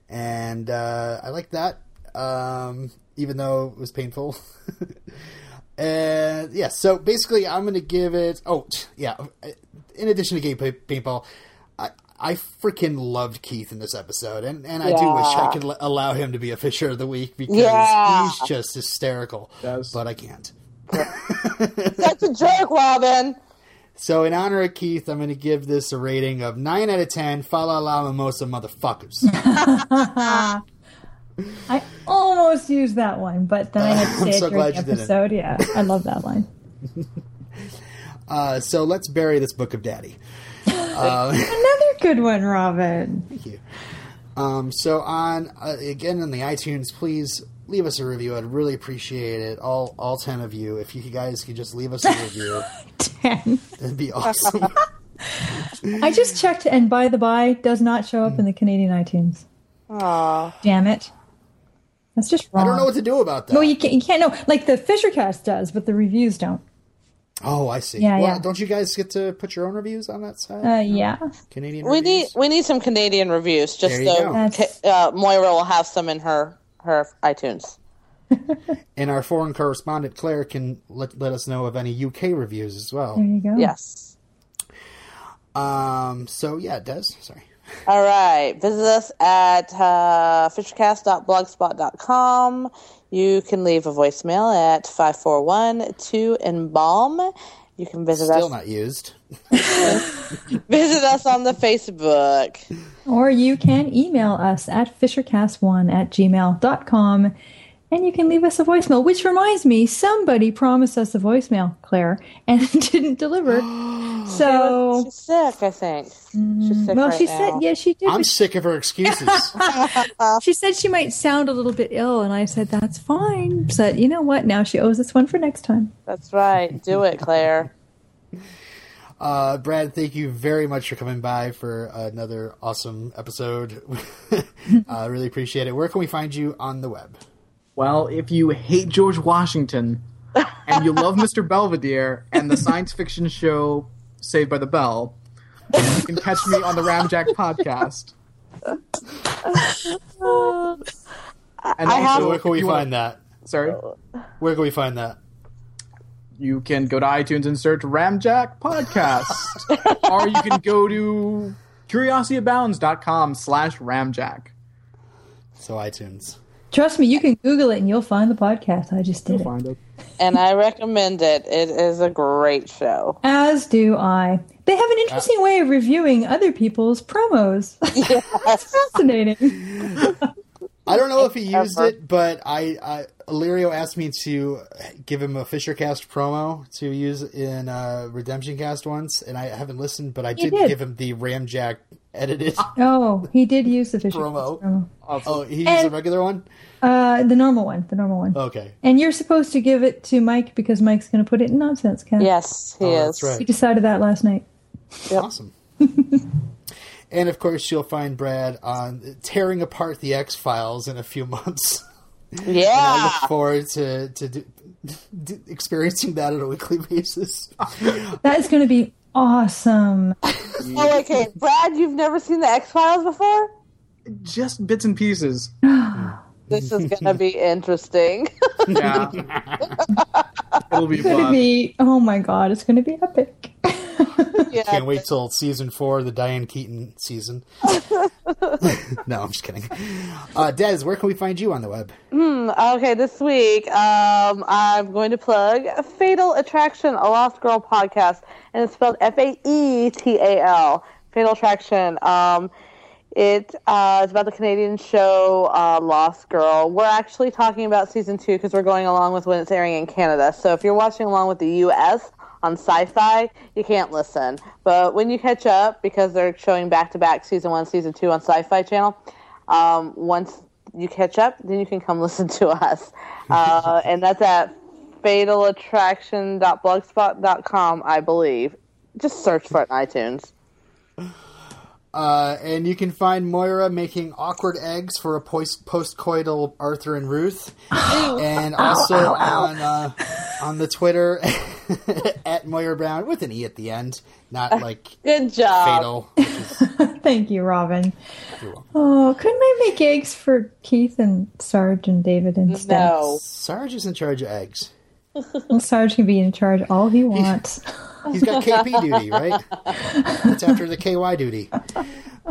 And uh, I like that, um, even though it was painful. and yeah, so basically, I'm going to give it. Oh, yeah. In addition to gay paintball, I, I freaking loved Keith in this episode, and, and I do wish I could l- allow him to be a Fisher of the Week because Yeah. he's just hysterical. Yes. But I can't. That's a joke, Robin. So, in honor of Keith, I'm going to give this a rating of 9 out of 10 Fa La La Mimosa motherfuckers. I almost used that one, but then I had to I'm say so it during the you didn't. episode. Yeah, I love that line. uh, so, let's bury this book of daddy. Another good one, Robin. Thank you. Um, so, on uh, again on the iTunes, please leave us a review. I'd really appreciate it. All all 10 of you. If you guys could just leave us a review, Ten. that'd be awesome. I just checked, and by the by, does not show up in the Canadian iTunes. Aw. Damn it. That's just wrong. I don't know what to do about that. No, you can't, you can't know. Like the Fishercast does, but the reviews don't. oh, I see. Yeah, well, yeah. don't you guys get to put your own reviews on that side? Uh, yeah. Canadian We need we need some Canadian reviews, just There you so go. That's- uh, Moira will have some in her her iTunes. And our foreign correspondent Claire can let, let us know of any UK reviews as well. There you go. Yes. Um. So yeah, Des. Sorry. All right. Visit us at uh, fishercast.blogspot.com. You can leave a voicemail at 541 2 embalm. You can visit Still us Still not used. visit us on the Facebook. Or you can email us at fishercast1 at gmail.com and you can leave us a voicemail. Which reminds me, somebody promised us a voicemail, Claire, and didn't deliver. So, She's sick, I think. She's sick well, right she now. said, yeah, she did. I'm sick of her excuses. She said she might sound a little bit ill, and I said, that's fine. So, you know what? Now she owes us one for next time. That's right. Do it, Claire. Uh, Brad, thank you very much for coming by for another awesome episode. I really appreciate it. Where can we find you on the web? Well, if you hate George Washington and you love Mr. Belvedere and the science fiction show Saved by the Bell, you can catch me on the Ramjack podcast. And I have- where can we find want- that? Sorry, Where can we find that? You can go to iTunes and search Ramjack podcast, or you can go to curiosityabounds.com slash Ramjack. So iTunes. Trust me, you can Google it and you'll find the podcast. I just did You'll it. find it. And I recommend it. It is a great show. As do I. They have an interesting way of reviewing other people's promos. It's fascinating. I don't know if he used it, but I, I Illyrio asked me to give him a Fisher Cast promo to use in uh, Redemption Cast once, and I haven't listened, but I did, did. give him the Ramjack edited Oh, he did use the Fisher promo. promo. Oh, he used And- the regular one. Uh, the normal one. The normal one. Okay, And you're supposed to give it to Mike because Mike's going to put it in nonsense. Ken. Yes, he Oh, is. that's right. We decided that last night. awesome. and of course, you'll find Brad on tearing apart the X Files in a few months. I Yeah. look forward to to do, do, experiencing that on a weekly basis. That is going to be awesome. Oh, okay. Brad, you've never seen the X Files before? Just bits and pieces. This is going to be interesting. Yeah. It'll be It's going to be, oh my god, it's going to be epic. Yeah. Can't wait till season four, the Diane Keaton season. no, I'm just kidding. Uh, Des, where can we find you on the web? Okay, this week um, I'm going to plug Faetal Attraction, a Lost Girl podcast, and it's spelled F A E T A L. Faetal Attraction. Um, it uh, is about the Canadian show uh, Lost Girl. We're actually talking about season two because we're going along with when it's airing in Canada. So if you're watching along with the U.S. on Sci-Fi, you can't listen. But when you catch up, because they're showing back-to-back season one, season two on Sci-Fi Channel, um, once you catch up, then you can come listen to us. Uh, and that's at faetalattraction.blogspot.com, I believe. Just search for it iTunes. Uh, and you can find Moira making awkward eggs for a post postcoital Arthur and Ruth, and also on uh, on the Twitter at Moira Brown with an e at the end, not like Good job. fatal. is- Thank you, Robin. Oh, couldn't I make eggs for Keith and Sarge and David instead? No. Sarge is in charge of eggs. Well, Sarge can be in charge all he wants. He's got KP duty, right? That's after the KY duty.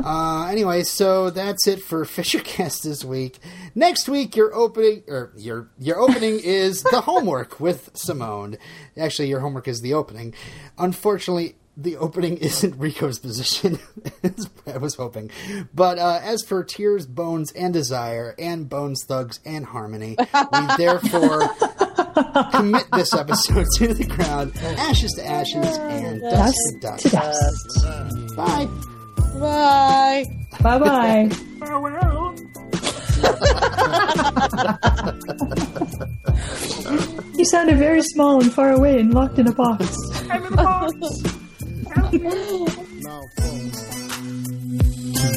Uh, anyway, so that's it for Fishercast this week. Next week, your opening or your your opening is the homework with Simone. Actually, your homework is the opening. Unfortunately, the opening isn't Rico's position, as I was hoping. But uh, as for Tears, Bones, and Desire, and Bones, Thugs, and Harmony, we therefore commit this episode to the ground, ashes to ashes, and dust to dust. to dust. Bye. Bye. Bye bye. you sounded very small and far away and locked in a box. I'm in the box.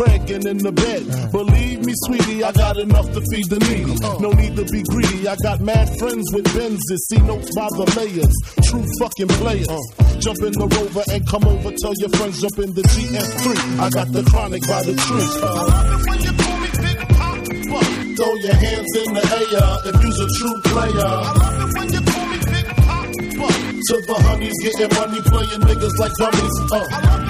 Craig and in the bed. Believe me, sweetie, I got enough to feed the needy. No need to be greedy. I got mad friends with Benzes. See notes by the layers. True fucking players. Jump in the rover and come over. Tell your friends jump in the GM3. I got the chronic by the tree. Throw your hands in the air if you's a true player. I love it when you call me Big Pop. To the honeys getting money, playing niggas like dummies. Uh.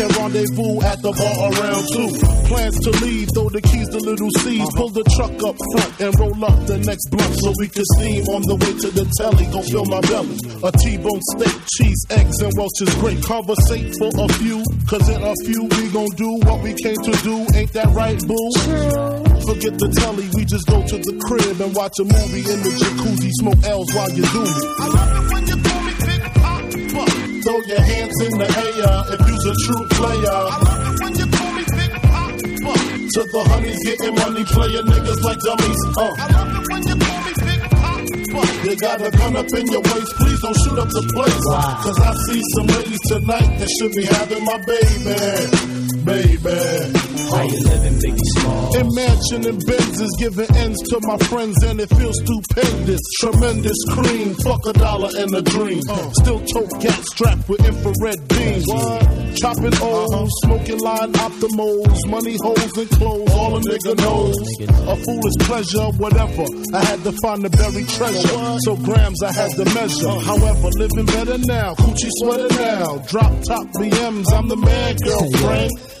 rendezvous at the bar around two. Plans to leave, throw the keys to little C's. Pull the truck up front and roll up the next blunt so we can steam on the way to the telly. Gon' fill my belly. A T-bone steak, cheese, eggs, and Welch's grape. Conversate for a few, cause in a few we gon' do what we came to do. Ain't that right, boo? Forget the telly, we just go to the crib and watch a movie in the jacuzzi. Smoke L's while you do me. I love it when you Throw your hands in the air if you's a true player. I love it when you call me Big Poppa. To the honeys getting money, playing niggas like dummies. Uh. I love it when you call me Big Poppa. You got a gun up in your waist, please don't shoot up the place. Cause I see some ladies tonight that should be having my baby. Baby. How you living, Biggie Small? Imagine and Benz is giving ends to my friends and it feels stupendous. Tremendous cream, fuck a dollar and a dream. Still tote gas strapped with infrared beams. Chopping O's, smoking line optimals, money holes and clothes, all a nigga knows. A foolish pleasure, whatever. I had to find the buried treasure. So grams I had to measure. However, living better now, coochie sweater now. Drop top BMs, I'm the man, girlfriend.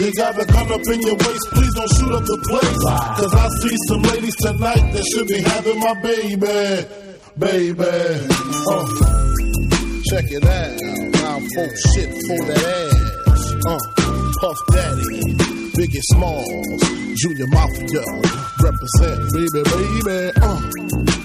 You got a gun up in your waist, please don't shoot up the place. Cause I see some ladies tonight that should be having my baby. Baby. Uh. Check it out. Now folk shit for that ass. Uh. Puff Daddy. Biggie Smalls. Junior Mafia. Represent, baby, baby. Uh.